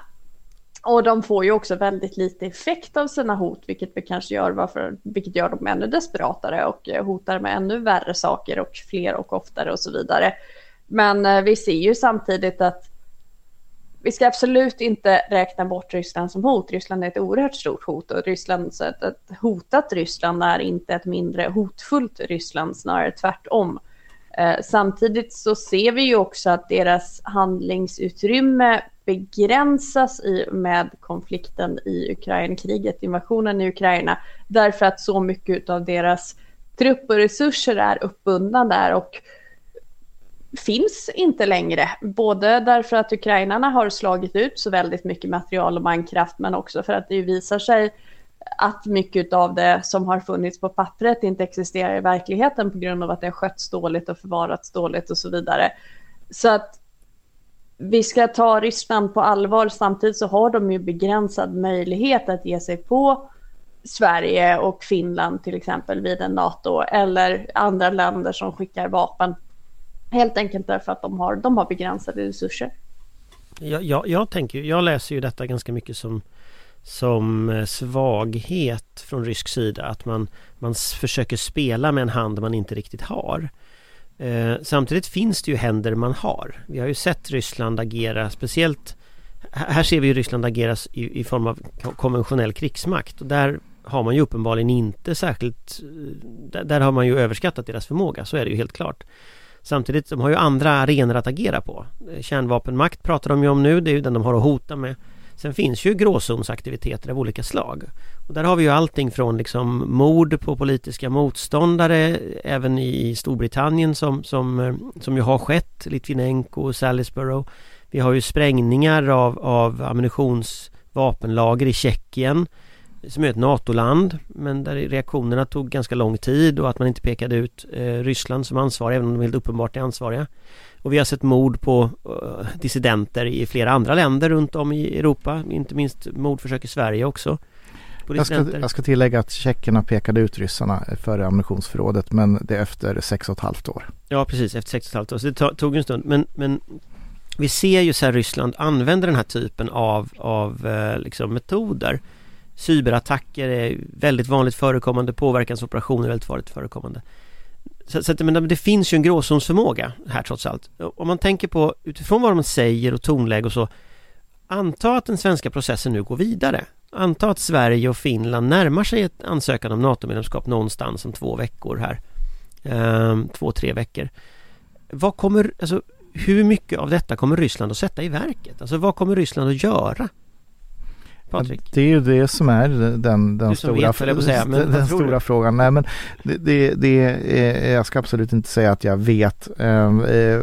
Och de får ju också väldigt lite effekt av sina hot, vilket kanske gör, varför, vilket gör dem ännu desperatare och eh, hotar med ännu värre saker och fler och oftare och så vidare. Men eh, vi ser ju samtidigt att vi ska absolut inte räkna bort Ryssland som hot. Ryssland är ett oerhört stort hot och Ryssland, så ett, ett hotat Ryssland är inte ett mindre hotfullt Ryssland, snarare tvärtom. Eh, samtidigt så ser vi ju också att deras handlingsutrymme begränsas i med konflikten i Ukraina, kriget, invasionen i Ukraina, därför att så mycket av deras trupp och resurser är uppbundna där och finns inte längre. Både därför att ukrainarna har slagit ut så väldigt mycket material och mankraft men också för att det visar sig att mycket av det som har funnits på pappret inte existerar i verkligheten på grund av att det har skötts dåligt och förvarats dåligt och så vidare. Så att vi ska ta Ryssland på allvar. Samtidigt så har de ju begränsad möjlighet att ge sig på Sverige och Finland till exempel vid en NATO eller andra länder som skickar vapen Helt enkelt därför att de har, de har begränsade resurser. Jag, jag, jag, tänker, jag läser ju detta ganska mycket som, som eh, svaghet från rysk sida. Att man, man försöker spela med en hand man inte riktigt har. Eh, samtidigt finns det ju händer man har. Vi har ju sett Ryssland agera speciellt här ser vi ju Ryssland agera i, i form av konventionell krigsmakt och där har man ju uppenbarligen inte särskilt eh, där, där har man ju överskattat deras förmåga, så är det ju helt klart. Samtidigt, de har ju andra arenor att agera på. Eh, kärnvapenmakt pratar de ju om nu, det är ju den de har att hota med. Sen finns ju gråzonsaktiviteter av olika slag. Och där har vi ju allting från liksom mord på politiska motståndare även i Storbritannien som, som, eh, som ju har skett, Litvinenko och Salisbury. Vi har ju sprängningar av, av ammunitionsvapenlager i Tjeckien som är ett NATO-land men där reaktionerna tog ganska lång tid och att man inte pekade ut eh, Ryssland som ansvariga även om de helt uppenbart är ansvariga. Och vi har sett mord på uh, dissidenter i flera andra länder runt om i Europa, inte minst mordförsök i Sverige också. Jag ska, jag ska, tillägga att tjeckerna pekade ut ryssarna för ammunitionsförrådet men det är efter sex och ett halvt år. Ja precis, efter sex och ett halvt år. Så det tog en stund. Men, men vi ser ju så här Ryssland använder den här typen av, av eh, liksom metoder. Cyberattacker är väldigt vanligt förekommande, påverkansoperationer är väldigt vanligt förekommande. Så, så att, men det finns ju en gråzonsförmåga här trots allt. Om man tänker på utifrån vad de säger och tonläge och så Anta att den svenska processen nu går vidare. Anta att Sverige och Finland närmar sig ett ansökan om NATO-medlemskap någonstans om två veckor här. Ehm, två, tre veckor. Vad kommer, alltså hur mycket av detta kommer Ryssland att sätta i verket? Alltså vad kommer Ryssland att göra? Patrik? Det är ju det som är den, den, stora, vet, säga, *laughs* den, den stora frågan. Nej, men det, det, det är, jag ska absolut inte säga att jag vet. Ehm, eh,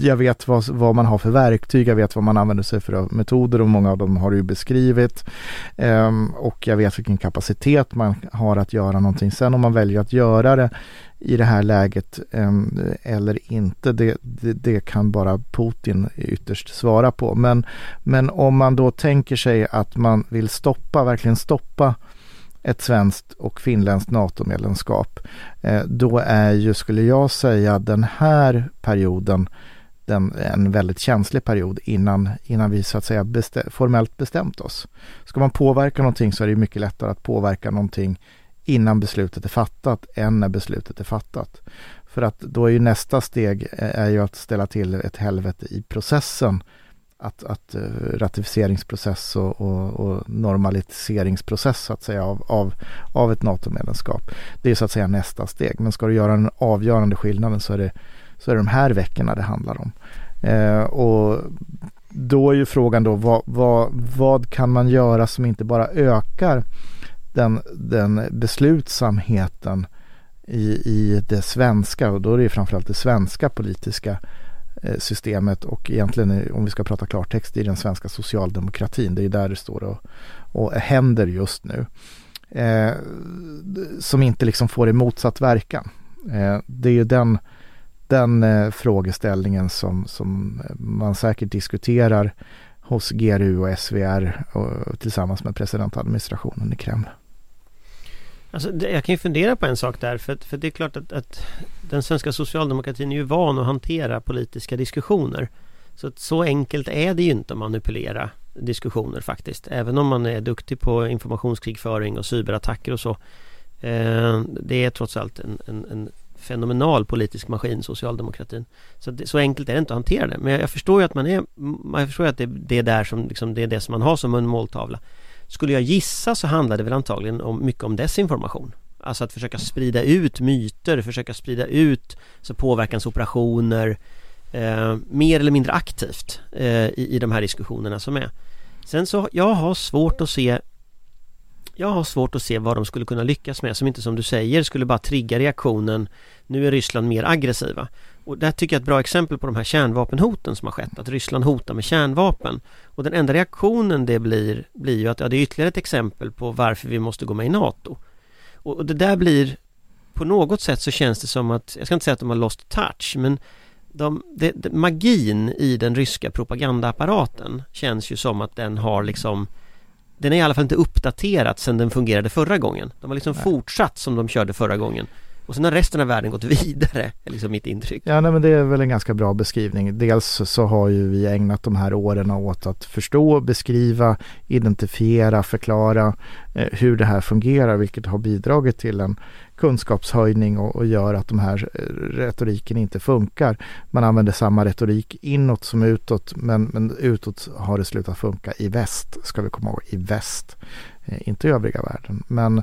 jag vet vad, vad man har för verktyg, jag vet vad man använder sig för metoder och många av dem har du ju beskrivit. Ehm, och jag vet vilken kapacitet man har att göra någonting. Sen om man väljer att göra det i det här läget eller inte, det, det, det, kan bara Putin ytterst svara på. Men, men om man då tänker sig att man vill stoppa, verkligen stoppa ett svenskt och finländskt NATO-medlemskap, eh, då är ju, skulle jag säga, den här perioden den, en väldigt känslig period innan, innan vi så att säga bestä, formellt bestämt oss. Ska man påverka någonting så är det mycket lättare att påverka någonting innan beslutet är fattat än när beslutet är fattat. För att då är ju nästa steg eh, är ju att ställa till ett helvete i processen. Att, att eh, ratificeringsprocess och, och, och, normaliseringsprocess så att säga av, av, av ett NATO-medlemskap. Det är så att säga nästa steg. Men ska du göra den avgörande skillnaden så är det, så är det de här veckorna det handlar om. Eh, och då är ju frågan då vad, vad, vad kan man göra som inte bara ökar den, den beslutsamheten i, i det svenska och då är det framförallt det svenska politiska eh, systemet och egentligen eh, om vi ska prata klartext i den svenska socialdemokratin. Det är där det står och, och händer just nu. Eh, som inte liksom får i motsatt verkan. Eh, det är ju den, den eh, frågeställningen som, som eh, man säkert diskuterar hos GRU och SVR och, tillsammans med presidentadministrationen i Kreml. Alltså, jag kan ju fundera på en sak där för, för det är klart att, att, den svenska socialdemokratin är ju van att hantera politiska diskussioner. Så att så enkelt är det ju inte att manipulera diskussioner faktiskt. Även om man är duktig på informationskrigföring och cyberattacker och så. Eh, det är trots allt en, en, en fenomenal politisk maskin, socialdemokratin. Så, det, så enkelt är det inte att hantera det. Men jag, jag förstår ju att man är, jag förstår att det, det är där som, liksom, det är det som man har som en måltavla. Skulle jag gissa så handlar det väl antagligen om, mycket om desinformation. Alltså att försöka sprida ut myter, försöka sprida ut så påverkansoperationer eh, mer eller mindre aktivt eh, i, i de här diskussionerna som är. Sen så, jag har svårt att se jag har svårt att se vad de skulle kunna lyckas med som inte som du säger skulle bara trigga reaktionen Nu är Ryssland mer aggressiva och där tycker jag ett bra exempel på de här kärnvapenhoten som har skett, att Ryssland hotar med kärnvapen. Och den enda reaktionen det blir, blir ju att ja, det är ytterligare ett exempel på varför vi måste gå med i NATO. Och, och det där blir, på något sätt så känns det som att, jag ska inte säga att de har lost touch, men de, det, det, magin i den ryska propagandaapparaten känns ju som att den har liksom den är i alla fall inte uppdaterad sedan den fungerade förra gången. De har liksom Nej. fortsatt som de körde förra gången. Och sen har resten av världen gått vidare, *laughs* är liksom mitt intryck. Ja, nej, men det är väl en ganska bra beskrivning. Dels så har ju vi ägnat de här åren åt att förstå, beskriva, identifiera, förklara eh, hur det här fungerar, vilket har bidragit till en kunskapshöjning och, och gör att de här eh, retoriken inte funkar. Man använder samma retorik inåt som utåt, men, men utåt har det slutat funka i väst, ska vi komma ihåg, i väst, eh, inte i övriga världen. Men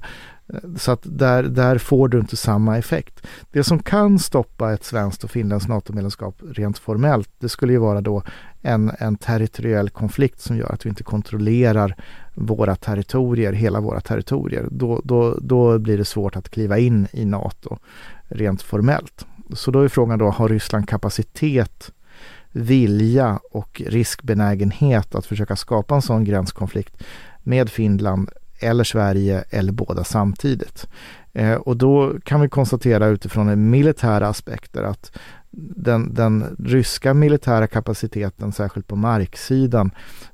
så att där, där får du inte samma effekt. Det som kan stoppa ett svenskt och finländskt NATO-medlemskap rent formellt, det skulle ju vara då en, en territoriell konflikt som gör att vi inte kontrollerar våra territorier, hela våra territorier. Då, då, då blir det svårt att kliva in i NATO rent formellt. Så då är frågan då, har Ryssland kapacitet, vilja och riskbenägenhet att försöka skapa en sån gränskonflikt med Finland eller Sverige eller båda samtidigt. Eh, och då kan vi konstatera utifrån militära aspekter att den, den, ryska militära kapaciteten, särskilt på marksidan,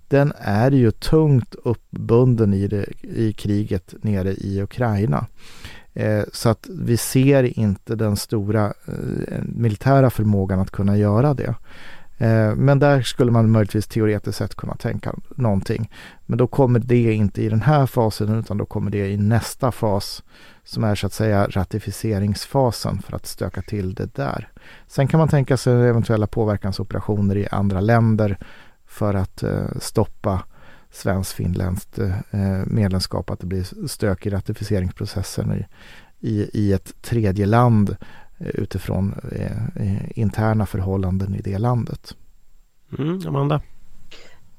den är ju tungt uppbunden i, det, i kriget nere i Ukraina. Eh, så att vi ser inte den stora eh, militära förmågan att kunna göra det. Eh, men där skulle man möjligtvis teoretiskt sett kunna tänka någonting. Men då kommer det inte i den här fasen utan då kommer det i nästa fas som är så att säga ratificeringsfasen för att stöka till det där. Sen kan man tänka sig eventuella påverkansoperationer i andra länder för att eh, stoppa svensk-finländskt eh, medlemskap, att det blir stök i ratificeringsprocessen i, i, i ett tredje land utifrån eh, interna förhållanden i det landet. Mm, Amanda?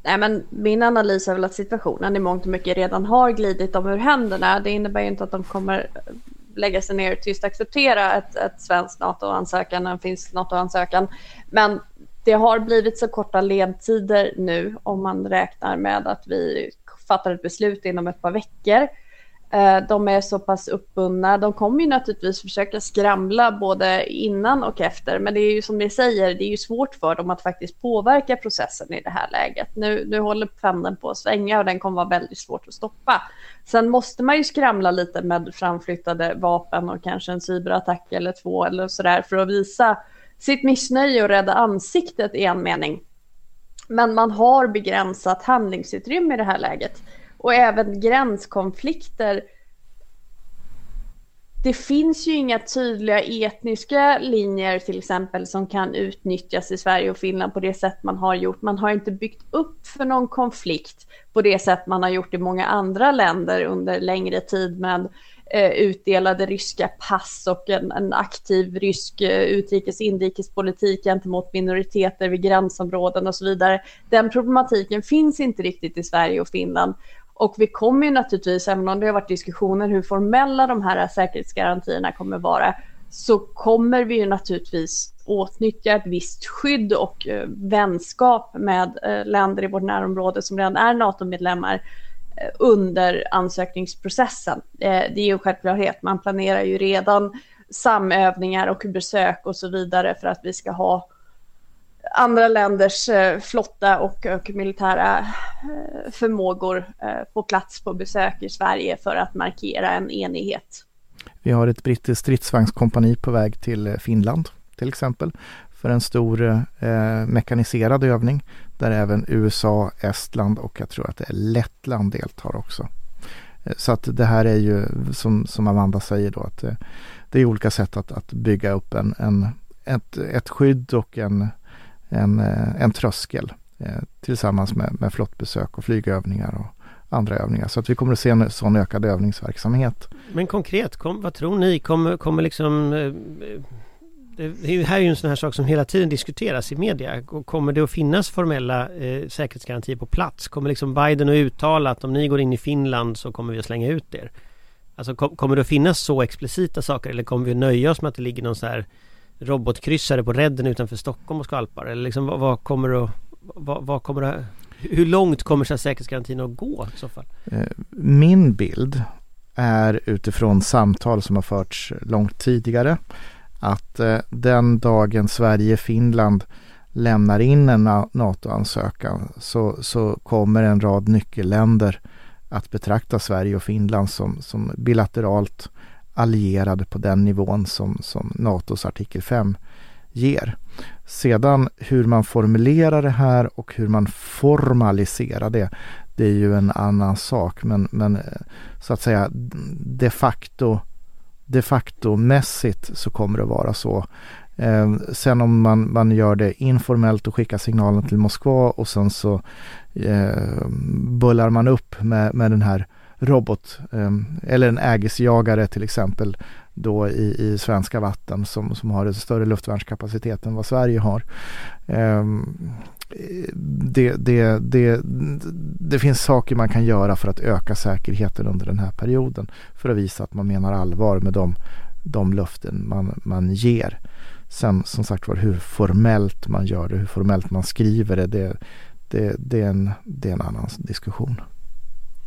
Nej, men min analys är väl att situationen i mångt och mycket redan har glidit dem ur händerna. Det innebär ju inte att de kommer lägga sig ner och tyst acceptera ett, ett svenskt NATO-ansökan, en finsk NATO-ansökan. Men det har blivit så korta ledtider nu om man räknar med att vi fattar ett beslut inom ett par veckor Eh, Eh, de är så pass uppbundna. De kommer ju naturligtvis försöka skramla både innan och efter. Men det är ju som ni säger, det är ju svårt för dem att faktiskt påverka processen i det här läget. Nu, nu håller pendeln på att svänga och den kommer vara väldigt svårt att stoppa. Sen måste man ju skramla lite med framflyttade vapen och kanske en cyberattack eller två eller sådär för att visa sitt missnöje och rädda ansiktet i en mening. Men man har begränsat handlingsutrymme i det här läget och även gränskonflikter. Det finns ju inga tydliga etniska linjer till exempel som kan utnyttjas i Sverige och Finland på det sätt man har gjort. Man har inte byggt upp för någon konflikt på det sätt man har gjort i många andra länder under längre tid med eh, utdelade ryska pass och en, en aktiv rysk eh, utrikes inrikespolitik gentemot minoriteter vid gränsområden och så vidare. Den problematiken finns inte riktigt i Sverige och Finland och vi kommer ju naturligtvis, även om det har varit diskussioner hur formella de här säkerhetsgarantierna kommer vara, så kommer vi ju naturligtvis åtnyttja ett visst skydd och eh, vänskap med eh, länder i vårt närområde som redan är NATO-medlemmar eh, under ansökningsprocessen. Eh, det är ju en självklarhet. Man planerar ju redan samövningar och besök och så vidare för att vi ska ha andra länders eh, flotta och, och militära eh, förmågor eh, på plats på besök i Sverige för att markera en enighet. Vi har ett brittiskt stridsvagnskompani på väg till Finland till exempel för en stor eh, mekaniserad övning där även USA, Estland och jag tror att det är Lettland deltar också. Så att det här är ju som, som Amanda säger då att det är olika sätt att, att bygga upp en, en, ett, ett skydd och en en, eh, en tröskel eh, tillsammans med, med flottbesök och flygövningar och andra övningar. Så att vi kommer att se en sån ökad övningsverksamhet. Men konkret, kom, vad tror ni? Kommer, kommer liksom eh, det här är ju en sån här sak som hela tiden diskuteras i media. Kommer det att finnas formella eh, säkerhetsgarantier på plats? Kommer liksom Biden att uttala att om ni går in i Finland så kommer vi att slänga ut er? Alltså kom, kommer det att finnas så explicita saker eller kommer vi att nöja oss med att det ligger någon så här robotkryssare på redden utanför Stockholm och skvalpar? Eller liksom, vad, vad kommer att, vad, vad, kommer att, hur långt kommer så säkerhetsgarantin att gå i så fall? Eh, min bild är utifrån samtal som har förts långt tidigare att eh, den dagen Sverige-Finland lämnar in en NATO-ansökan så, så kommer en rad nyckelländer att betrakta Sverige och Finland som, som bilateralt allierad på den nivån som, som NATOs artikel 5 ger. Sedan hur man formulerar det här och hur man formaliserar det, det är ju en annan sak. Men, men eh, så att säga de facto, de facto mässigt så kommer det vara så. Eh, sen om man, man gör det informellt och skickar signalen till Moskva och sen så eh, bullar man upp med, med den här robot eh, eller en ägisjagare till exempel då i, i svenska vatten som, som har en större luftvärnskapacitet än vad Sverige har. Eh, det, det, det, det finns saker man kan göra för att öka säkerheten under den här perioden för att visa att man menar allvar med de, de löften man, man ger. Sen som sagt var hur formellt man gör det, hur formellt man skriver det, det, det, det, är, en, det är en annan diskussion.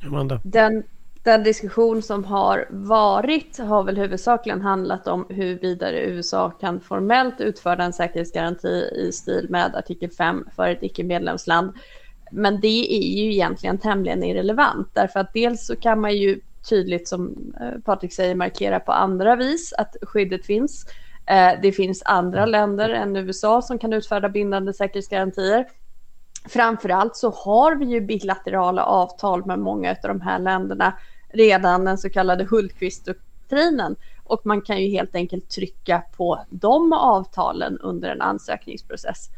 Amanda? Den, den diskussion som har varit har väl huvudsakligen handlat om hur vidare USA kan formellt utföra en säkerhetsgaranti i stil med artikel 5 för ett icke-medlemsland. Men det är ju egentligen tämligen irrelevant därför att dels så kan man ju tydligt som eh, Patrik säger markera på andra vis att skyddet finns. Eh, det finns andra länder än USA som kan utfärda bindande säkerhetsgarantier. Framförallt så har vi ju bilaterala avtal med många av de här länderna redan den så kallade Hultqvist-doktrinen och man kan ju helt enkelt trycka på de avtalen under en ansökningsprocess.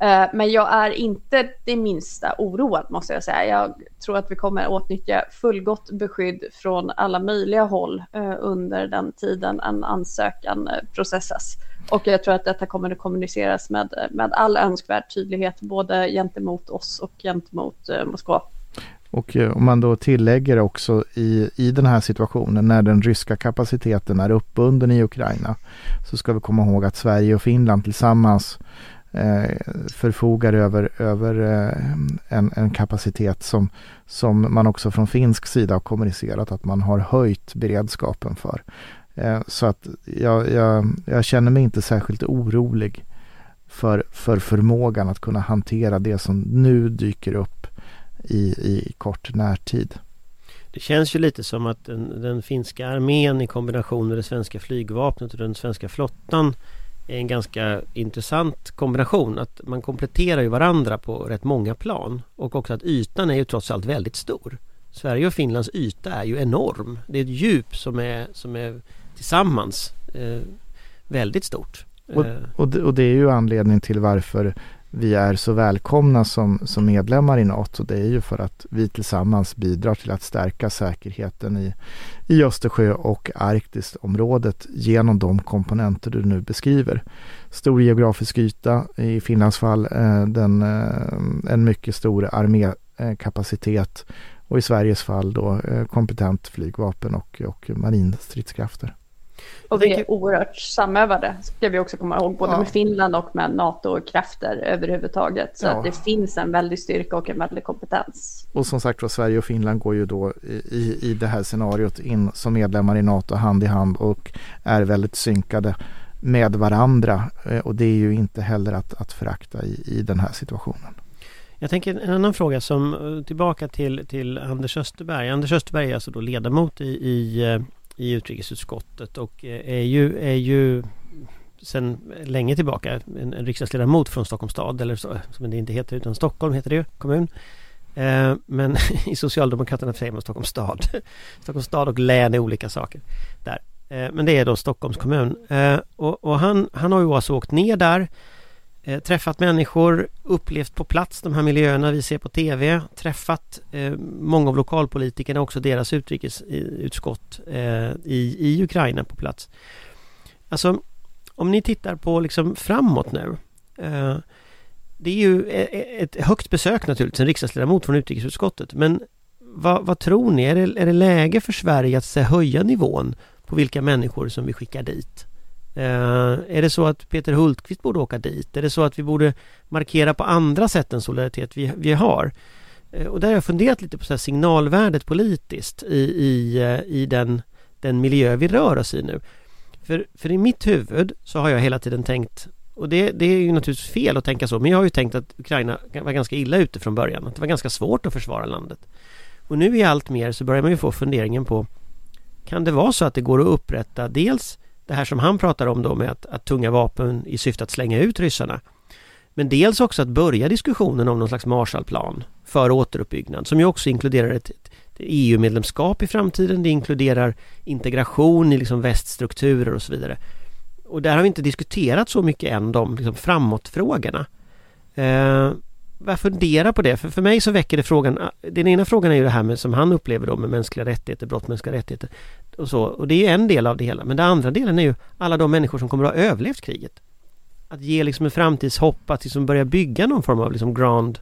Eh, men jag är inte det minsta oroad måste jag säga. Jag tror att vi kommer åtnyttja fullgott beskydd från alla möjliga håll eh, under den tiden en ansökan eh, processas. Och jag tror att detta kommer att kommuniceras med, med all önskvärd tydlighet både gentemot oss och gentemot eh, Moskva. Och eh, om man då tillägger också i, i den här situationen när den ryska kapaciteten är uppbunden i Ukraina så ska vi komma ihåg att Sverige och Finland tillsammans eh, förfogar över, över eh, en, en, kapacitet som, som man också från finsk sida har kommunicerat att man har höjt beredskapen för. Eh, så att jag, jag, jag, känner mig inte särskilt orolig för, för förmågan att kunna hantera det som nu dyker upp i, i kort närtid. Det känns ju lite som att den, den finska armén i kombination med det svenska flygvapnet och den svenska flottan är en ganska intressant kombination. Att man kompletterar ju varandra på rätt många plan. Och också att ytan är ju trots allt väldigt stor. Sverige och Finlands yta är ju enorm. Det är ett djup som är, som är tillsammans eh, väldigt stort. Och, och, det, och det är ju anledningen till varför vi är så välkomna som, som medlemmar i NATO det är ju för att vi tillsammans bidrar till att stärka säkerheten i, i Östersjö och Arktisområdet genom de komponenter du nu beskriver. Stor geografisk yta, i Finlands fall eh, den, eh, en mycket stor armékapacitet och i Sveriges fall då eh, kompetent flygvapen och, och marinstridskrafter. Och vi är oerhört samövade, ska vi också komma ihåg, både ja. med Finland och med NATO-krafter överhuvudtaget. Så ja. att det finns en väldig styrka och en väldig kompetens. Och som sagt var, Sverige och Finland går ju då i, i det här scenariot in som medlemmar i NATO hand i hand och är väldigt synkade med varandra. Eh, och det är ju inte heller att, att förakta i, i den här situationen. Jag tänker en annan fråga som eh, tillbaka till, till Anders Österberg. Anders Österberg är alltså då ledamot i, i eh, i utrikesutskottet och eh, är ju, är ju sen länge tillbaka en, en riksdagsledamot från Stockholms stad eller så, som det inte heter utan Stockholm heter det ju, kommun. Eh, men *laughs* i Socialdemokraterna säger man Stockholms stad. *laughs* Stockholms stad och län är olika saker där. Eh, men det är då Stockholms kommun. Eh, och, och han, han har ju alltså åkt ner där eh, träffat människor, upplevt på plats de här miljöerna vi ser på TV, träffat eh, många av lokalpolitikerna, också deras utrikesutskott eh, i, i Ukraina på plats. Alltså, om ni tittar på liksom framåt nu. Eh, det är ju e, e, ett högt besök naturligtvis, en riksdagsledamot från utrikesutskottet, men vad, vad tror ni? Är det, är det läge för Sverige att höja nivån på vilka människor som vi skickar dit? Eh, är det så att Peter Hultqvist borde åka dit? Är det så att vi borde markera på andra sätt den solidaritet vi, vi har? Eh, och där har jag funderat lite på så signalvärdet politiskt i, i, eh, i den, den miljö vi rör oss i nu. För, för i mitt huvud så har jag hela tiden tänkt och det, det är ju naturligtvis fel att tänka så men jag har ju tänkt att Ukraina var ganska illa ute från början. Att det var ganska svårt att försvara landet. Och nu i allt mer så börjar man ju få funderingen på kan det vara så att det går att upprätta dels det här som han pratar om då med att, att tunga vapen i syfte att slänga ut ryssarna. Men dels också att börja diskussionen om någon slags Marshallplan för återuppbyggnad som ju också inkluderar ett, ett EU-medlemskap e i framtiden. Det inkluderar integration i liksom väststrukturer och så vidare. Och där har vi inte diskuterat så mycket än de liksom framåtfrågorna. Eh, jag funderar på det, för för mig så väcker det frågan ah, Den ena frågan är ju det här med som han upplever då med mänskliga rättigheter, brott mänskliga rättigheter och så. Och det är en del av det hela. Men den andra delen är ju alla de människor som kommer att ha överlevt kriget. Att ge liksom en framtidshopp, att liksom börja bygga någon form av liksom grand,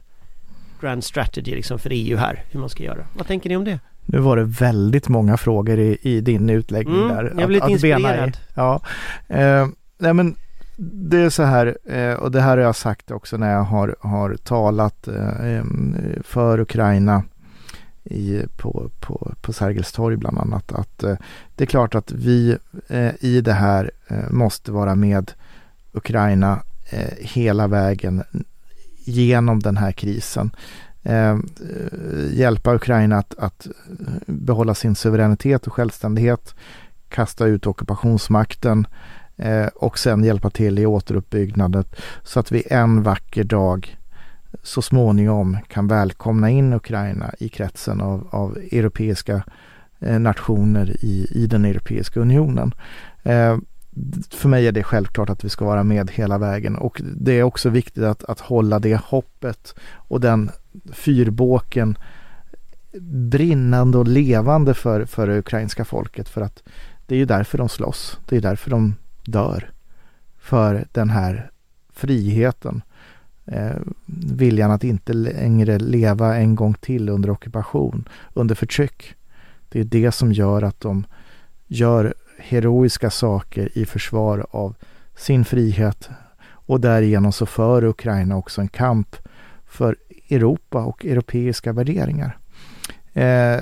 grand strategy liksom för EU här, hur man ska göra. Vad tänker ni om det? Nu var det väldigt många frågor i, i din utläggning mm, där. Jag blev lite inspirerad. Ja, eh, nej men det är så här, eh, och det här har jag sagt också när jag har, har talat eh, för Ukraina i, på, på, på Sergels torg bland annat. Att eh, det är klart att vi eh, i det här eh, måste vara med Ukraina eh, hela vägen genom den här krisen. hjälpa Ukraina att, att behålla sin suveränitet och självständighet, kasta ut ockupationsmakten, eh, och sen hjälpa till i återuppbyggnaden så att vi en vacker dag så småningom kan välkomna in Ukraina i kretsen av, av europeiska eh, nationer i, i den Europeiska unionen. Eh, för mig är det självklart att vi ska vara med hela vägen och det är också viktigt att, att hålla det hoppet och den fyrbåken brinnande och levande för, för det ukrainska folket för att det är ju därför de slåss. Det är därför de dör för den här friheten. Eh, viljan att inte längre leva en gång till under ockupation, under förtryck. Det är det som gör att de gör heroiska saker i försvar av sin frihet och därigenom så för Ukraina också en kamp för Europa och europeiska värderingar. Eh,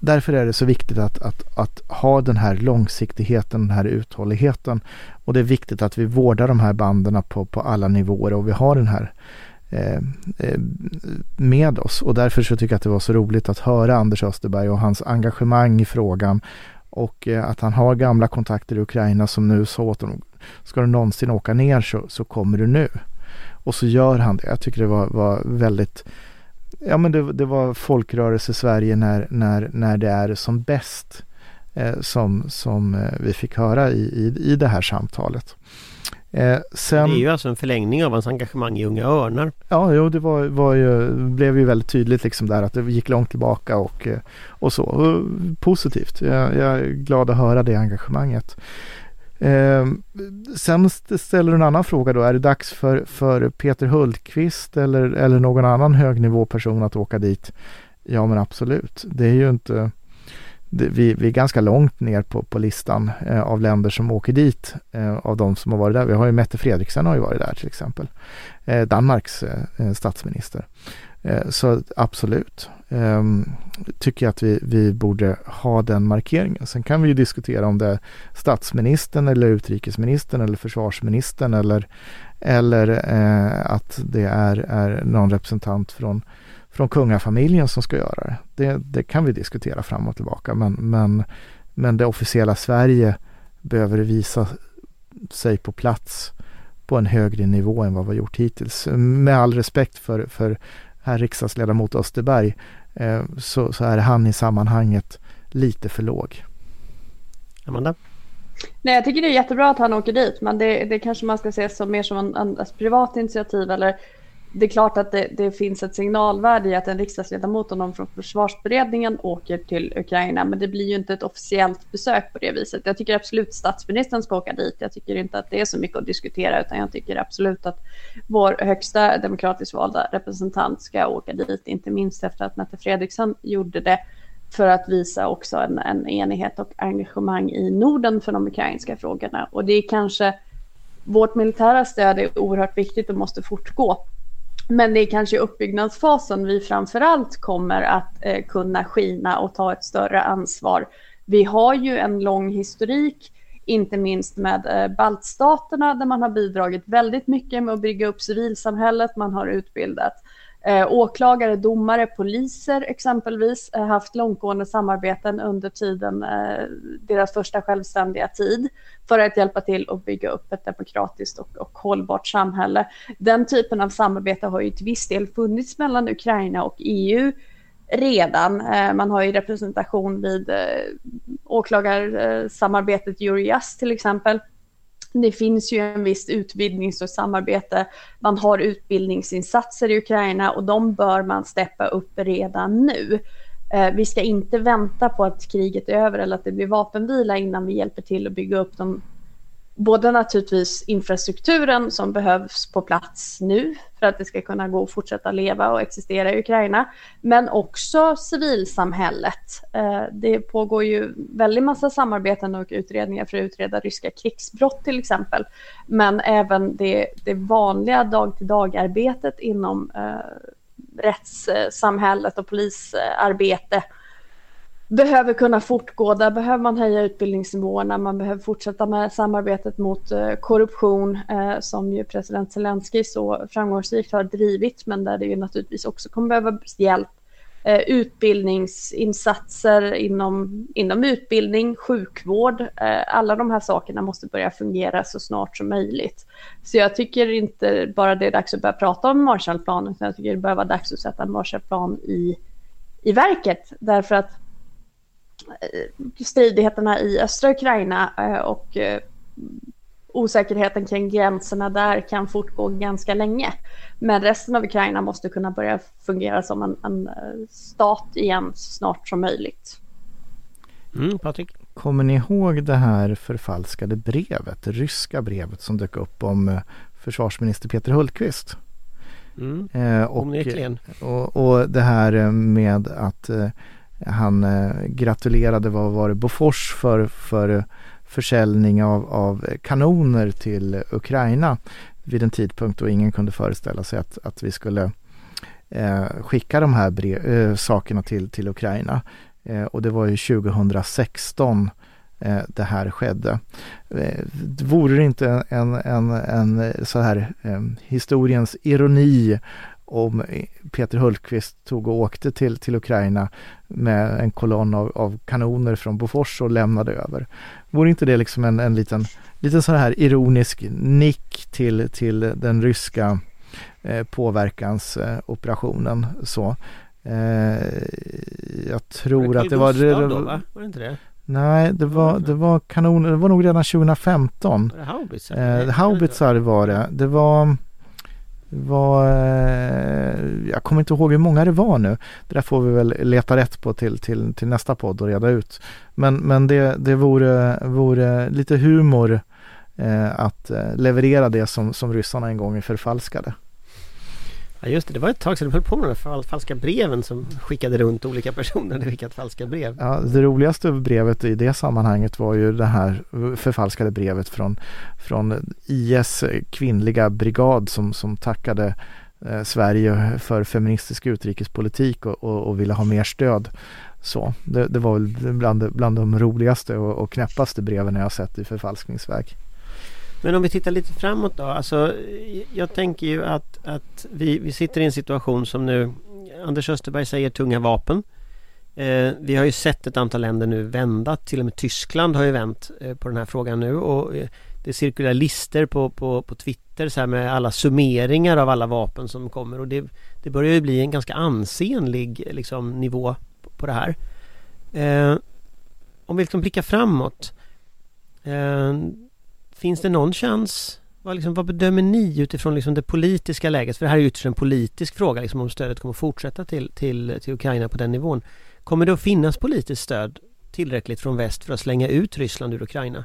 därför är det så viktigt att, att, att ha den här långsiktigheten, den här uthålligheten. Och det är viktigt att vi vårdar de här banden på, på alla nivåer och vi har den här eh, eh med oss. Och därför så tycker jag att det var så roligt att höra Anders Österberg och hans engagemang i frågan och eh, att han har gamla kontakter i Ukraina som nu sa åt honom, ska du någonsin åka ner så, så kommer du nu. Och så gör han det. Jag tycker det var, var väldigt Ja men det, det var folkrörelse Sverige när, när, när det är som bäst eh, som, som eh, vi fick höra i, i, i det här samtalet. Eh, sen, det är ju alltså en förlängning av hans engagemang i Unga Örnar. Ja, jo, det var, var ju, blev ju väldigt tydligt liksom där att det gick långt tillbaka och, eh, och så. Och positivt. Jag, jag är glad att höra det engagemanget. Eh, sen ställer du en annan fråga då. Är det dags för, för Peter Hultqvist eller, eller någon annan högnivåperson att åka dit? Ja men absolut. Det är ju inte det, vi, vi är ganska långt ner på, på listan eh, av länder som åker dit eh, av de som har varit där. Vi har ju Mette Fredriksen har ju varit där till exempel. Eh, Danmarks eh, statsminister. Eh, så absolut ehm, tycker jag att vi, vi borde ha den markeringen. Sen kan vi ju diskutera om det är statsministern eller utrikesministern eller försvarsministern eller, eller eh, att det är, är någon representant från, från kungafamiljen som ska göra det. det. Det kan vi diskutera fram och tillbaka men, men, men det officiella Sverige behöver visa sig på plats på en högre nivå än vad vi har gjort hittills. Med all respekt för, för herr riksdagsledamot Österberg eh, så, så är han i sammanhanget lite för låg. Amanda? Nej, jag tycker det är jättebra att han åker dit, men det, det kanske man ska se som mer som en, en, ett privat initiativ eller det är klart att det, det, finns ett signalvärde i att en riksdagsledamot och någon från försvarsberedningen åker till Ukraina, men det blir ju inte ett officiellt besök på det viset. Jag tycker absolut statsministern ska åka dit. Jag tycker inte att det är så mycket att diskutera, utan jag tycker absolut att vår högsta demokratiskt valda representant ska åka dit, inte minst efter att Mette Fredriksson gjorde det för att visa också en, en enighet och engagemang i Norden för de ukrainska frågorna. Och det är kanske vårt militära stöd är oerhört viktigt och måste fortgå. Men det är kanske i uppbyggnadsfasen vi framförallt kommer att eh, kunna skina och ta ett större ansvar. Vi har ju en lång historik, inte minst med eh, baltstaterna där man har bidragit väldigt mycket med att bygga upp civilsamhället, man har utbildat Eh, åklagare, domare, poliser exempelvis har haft långtgående samarbeten under tiden, eh, deras första självständiga tid, för att hjälpa till att bygga upp ett demokratiskt och, och hållbart samhälle. Den typen av samarbete har ju till viss del funnits mellan Ukraina och EU redan. Eh, man har ju representation vid eh, åklagarsamarbetet Eurojust till exempel. Det finns ju en viss utbildnings och samarbete. Man har utbildningsinsatser i Ukraina och de bör man steppa upp redan nu. Eh, vi ska inte vänta på att kriget är över eller att det blir vapenvila innan vi hjälper till att bygga upp de både naturligtvis infrastrukturen som behövs på plats nu för att det ska kunna gå att fortsätta leva och existera i Ukraina, men också civilsamhället. Eh, det pågår ju väldigt massa samarbeten och utredningar för att utreda ryska krigsbrott till exempel, men även det, det vanliga dag-till-dag-arbetet inom eh, rättssamhället och polisarbete behöver kunna fortgå. Där behöver man höja utbildningsnivåerna. Man behöver fortsätta med samarbetet mot eh, korruption eh, som ju president Zelensky så framgångsrikt har drivit, men där det ju naturligtvis också kommer behöva hjälp. Eh, utbildningsinsatser inom, inom utbildning, sjukvård. alla de här sakerna måste börja fungera så snart som möjligt. Så jag tycker inte bara det är dags att börja prata om Marshallplanen, utan jag tycker det bör vara dags att sätta en Marshallplan i, i verket. Därför att stridigheterna i östra Ukraina eh, och eh, osäkerheten kring gränserna där kan fortgå ganska länge. Men resten av Ukraina måste kunna börja fungera som en, en stat igen så snart som möjligt. Mm, Patrik? Kommer ni ihåg det här förfalskade brevet, det ryska brevet som dök upp om försvarsminister Peter Hultqvist? Mm, eh, och, och, och, det här med att eh, han eh, gratulerade, vad var det, Bofors för, för försäljning av, av kanoner till Ukraina vid en tidpunkt då ingen kunde föreställa sig att, att vi skulle eh, skicka de här brev, eh, sakerna till, till Ukraina. Eh, och det var ju 2016 eh, det här skedde. Eh, vore det inte en, en, en så här eh, historiens ironi om Peter Hultqvist tog och åkte till, till Ukraina med en kolonn av, av kanoner från Bofors och lämnade över. Vore inte det liksom en, en liten, liten sån här ironisk nick till, till den ryska eh, påverkansoperationen så. Eh, jag tror att det var... Det, då, va? Var det inte det? Nej, det var, det var kanoner, det var nog redan 2015. Var det haubitsar? Eh, haubitsar var det. Det var var, eh, jag kommer inte ihåg hur många det var nu. Det där får vi väl leta rätt på till, till, till nästa podd och reda ut. Men, men det, det vore, vore lite humor eh, att eh, leverera det som, som ryssarna en gång förfalskade. Ja just det, det var ett tag sedan du höll på med de här falska breven som skickade runt olika personer hade skickat falska brev. Ja, det roligaste brevet i det sammanhanget var ju det här förfalskade brevet från, från IS kvinnliga brigad som, som tackade eh, Sverige för feministisk utrikespolitik och, och, och, ville ha mer stöd. Så det, det var väl bland, bland de roligaste och, och knäppaste breven jag sett i förfalskningsväg. Men om vi tittar lite framåt då. Alltså, jag tänker ju att, att vi, vi sitter i en situation som nu Anders Österberg säger tunga vapen. Eh, vi har ju sett ett antal länder nu vända. Till och med Tyskland har ju vänt eh, på den här frågan nu. Och eh, det cirkulerar listor på, på, på Twitter så här med alla summeringar av alla vapen som kommer. Och det, det börjar ju bli en ganska ansenlig liksom, nivå på, på det här. Eh, om vi liksom blickar framåt. Eh, Finns det någon chans? Vad, liksom, vad bedömer ni utifrån liksom det politiska läget? För det här är ju ytterst en politisk fråga liksom, om stödet kommer att fortsätta till, till, till Ukraina på den nivån. Kommer det att finnas politiskt stöd tillräckligt från väst för att slänga ut Ryssland ur Ukraina?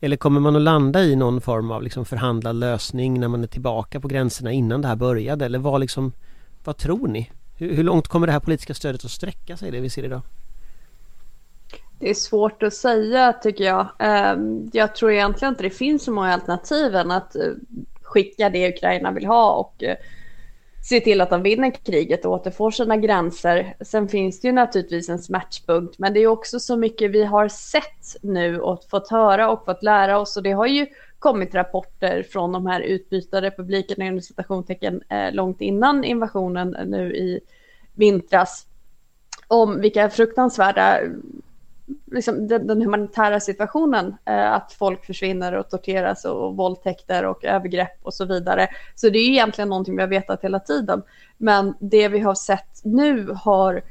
Eller kommer man att landa i någon form av liksom förhandlad lösning när man är tillbaka på gränserna innan det här började? Eller vad, liksom, vad tror ni? Hur, hur långt kommer det här politiska stödet att sträcka sig, det vi ser idag? Det är svårt att säga tycker jag. Ehm, jag tror egentligen inte det finns så många alternativ än att eh, skicka det Ukraina vill ha och eh, se till att de vinner kriget och återfår sina gränser. Sen finns det ju naturligtvis en smärtpunkt, men det är också så mycket vi har sett nu och fått höra och fått lära oss och det har ju kommit rapporter från de här utbytarrepublikerna inom citationstecken eh, långt innan invasionen nu i vintras om vilka fruktansvärda liksom den, den, humanitära situationen, eh, att folk försvinner och torteras och, och våldtäkter och övergrepp och så vidare. Så det är egentligen någonting vi har vetat hela tiden. Men det vi har sett nu har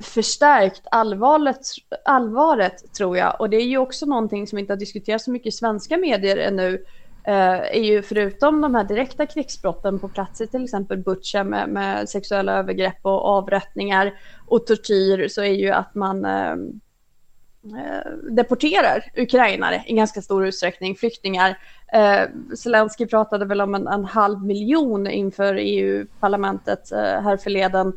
förstärkt allvaret, allvaret tror jag. Och det är ju också någonting som inte har diskuterats så mycket i svenska medier ännu. Eh, är ju förutom de här direkta krigsbrotten på platser, till exempel Butcha med, med, sexuella övergrepp och avrättningar och tortyr, så är ju att man eh, Eh, Eh, deporterar ukrainare i ganska stor utsträckning, flyktingar. Eh, Zelensky pratade väl om en, en halv miljon inför EU-parlamentet eh, härförleden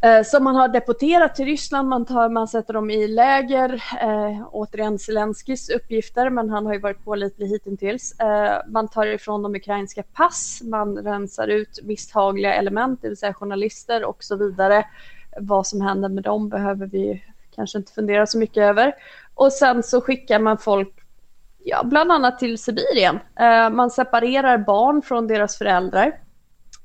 eh, som man har deporterat till Ryssland. Man, tar, man sätter dem i läger. Eh, återigen Zelenskys uppgifter, men han har ju varit pålitlig hittills. Eh, man tar ifrån dem ukrainska pass, man rensar ut misshagliga element, det vill säga journalister och så vidare. Vad som händer med dem behöver vi kanske inte funderar så mycket över. Och sen så skickar man folk, ja, bland annat till Sibirien. Eh, man separerar barn från deras föräldrar.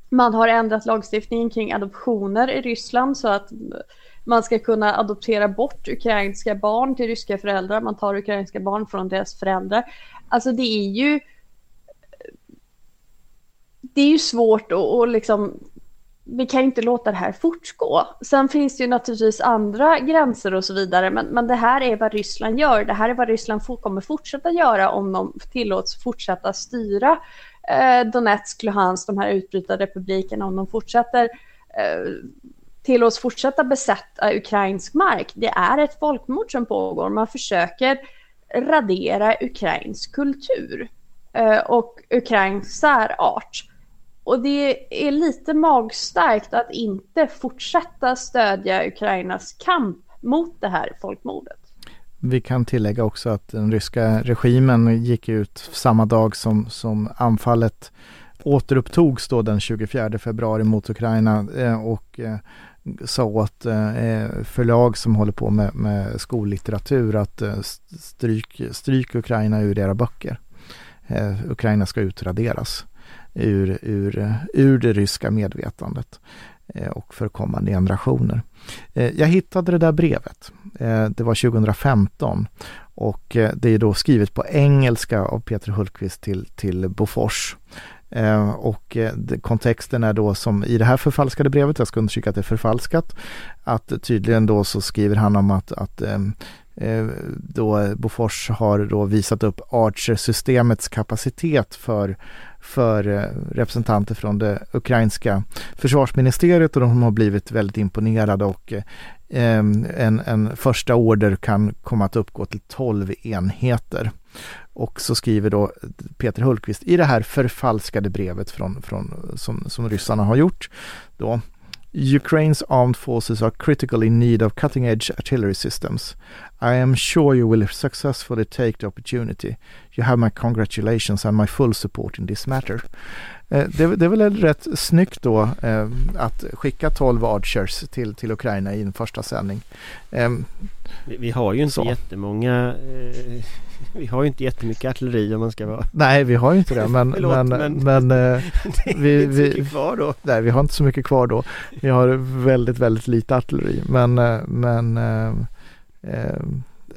Man har ändrat lagstiftningen kring adoptioner i Ryssland så att man ska kunna adoptera bort ukrainska barn till ryska föräldrar. Man tar ukrainska barn från deras föräldrar. Alltså det är ju det är ju svårt att liksom vi kan inte låta det här fortgå. Sen finns det ju naturligtvis andra gränser och så vidare, men, men det här är vad Ryssland gör. Det här är vad Ryssland kommer fortsätta göra om de tillåts fortsätta styra eh, Donetsk, Luhansk, de här utbrytarrepublikerna, om de fortsätter eh, tillåts fortsätta besätta ukrainsk mark. Det är ett folkmord som pågår. Man försöker radera ukrainsk kultur eh, och ukrainsk särart. Och det är lite magstarkt att inte fortsätta stödja Ukrainas kamp mot det här folkmordet. Vi kan tillägga också att den ryska regimen gick ut samma dag som, som anfallet återupptogs då den 24 februari mot Ukraina eh, och eh, sa åt eh, förlag som håller på med, med skollitteratur att stryk, stryk Ukraina ur era böcker. Ukraina ska utraderas ur, ur, ur det ryska medvetandet eh, och för kommande generationer. Eh, jag hittade det där brevet. Eh, det var 2015 och det är då skrivet på engelska av Peter Hultqvist till, till Bofors. och kontexten är då som i det här förfalskade brevet, jag ska undersöka att det är förfalskat, att tydligen då så skriver han om att, att Eh, då Bofors har då visat upp Archer-systemets kapacitet för för eh, representanter från det ukrainska försvarsministeriet och de har blivit väldigt imponerade och eh, en, en första order kan komma att uppgå till 12 enheter. Och så skriver då Peter Hultqvist i det här förfalskade brevet från, från, som, som ryssarna har gjort då Ukraine's armed forces are critically in need of cutting edge artillery systems. I am sure you will successfully take the opportunity. You have my congratulations and my full support in this matter. Eh, det, det, är väl rätt snyggt då eh, att skicka 12 Archers till, till Ukraina i en första sändning. Eh, vi, vi, har ju inte så. jättemånga eh, Vi har ju inte jättemycket artilleri om man ska vara Nej vi har ju inte det *laughs* men, Förlåt, men, men, men eh, *laughs* vi, inte så mycket kvar då. Nej vi har inte så mycket kvar då. Vi har väldigt väldigt lite artilleri men, eh, men eh, eh,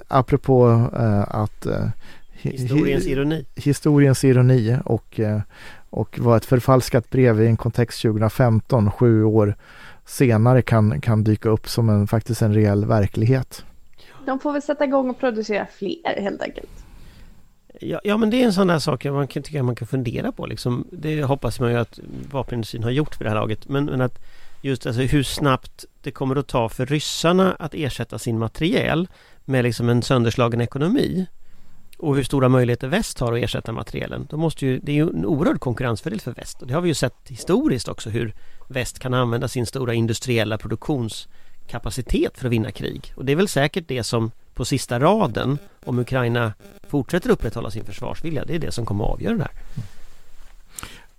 apropå eh, att eh, Historiens ironi. Historiens ironi och och var ett förfalskat brev i en kontext 2015, sju år senare kan, kan dyka upp som en, faktiskt en reell verklighet. De får väl sätta igång och producera fler helt enkelt. Ja, ja men det är en sån där sak man kan tycker man kan fundera på liksom. Det hoppas man ju att vapenindustrin har gjort för det här laget. Men, men att just alltså hur snabbt det kommer att ta för ryssarna att ersätta sin materiel med liksom en sönderslagen ekonomi och hur stora möjligheter väst har att ersätta materielen. Då måste ju, det är ju en oerhörd konkurrensfördel för väst och det har vi ju sett historiskt också hur väst kan använda sin stora industriella produktions kapacitet för att vinna krig. Och det är väl säkert det som på sista raden, om Ukraina fortsätter upprätthålla sin försvarsvilja, det är det som kommer att avgöra det här. Mm.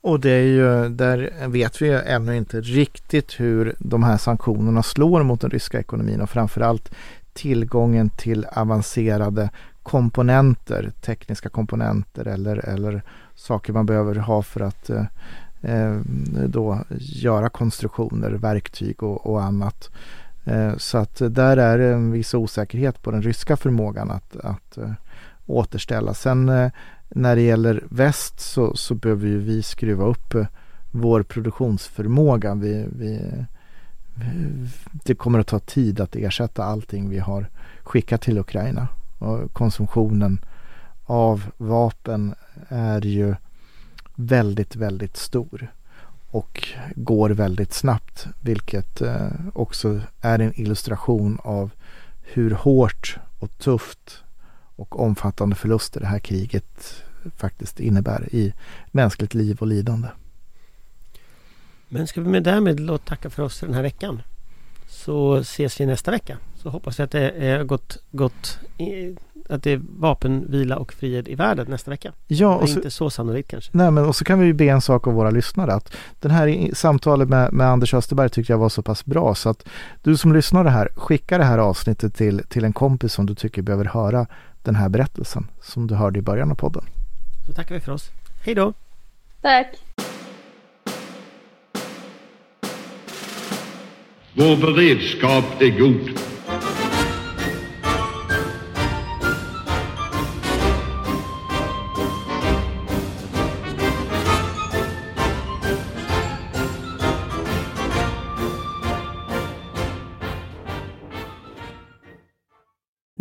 Och det är ju, där vet vi ju ännu inte riktigt hur de här sanktionerna slår mot den ryska ekonomin och framförallt tillgången till avancerade komponenter, tekniska komponenter eller, eller saker man behöver ha för att eh, eh då göra konstruktioner, verktyg och, och annat. Eh, så att där är det en viss osäkerhet på den ryska förmågan att, att eh, återställa. Sen eh, när det gäller väst så, så behöver ju vi skruva upp vår produktionsförmåga. Vi, vi, det kommer att ta tid att ersätta allting vi har skickat till Ukraina. Och konsumtionen av vapen är ju väldigt, väldigt stor och går väldigt snabbt vilket eh, också är en illustration av hur hårt och tufft och omfattande förluster det här kriget faktiskt innebär i mänskligt liv och lidande. Men ska vi med därmed låta tacka för oss den här veckan. Så ses vi nästa vecka. Så hoppas jag att det är gått, gått att det är vapenvila och frihet i världen nästa vecka. Ja, och så, inte så sannolikt kanske. Nej, men och så kan vi be en sak av våra lyssnare att den här samtalet med, med Anders Österberg tyckte jag var så pass bra så att du som lyssnar det här, skicka det här avsnittet till, till en kompis som du tycker behöver höra den här berättelsen som du hörde i början av podden. Så tackar vi för oss. Hej då! Tack! Vår beredskap är god.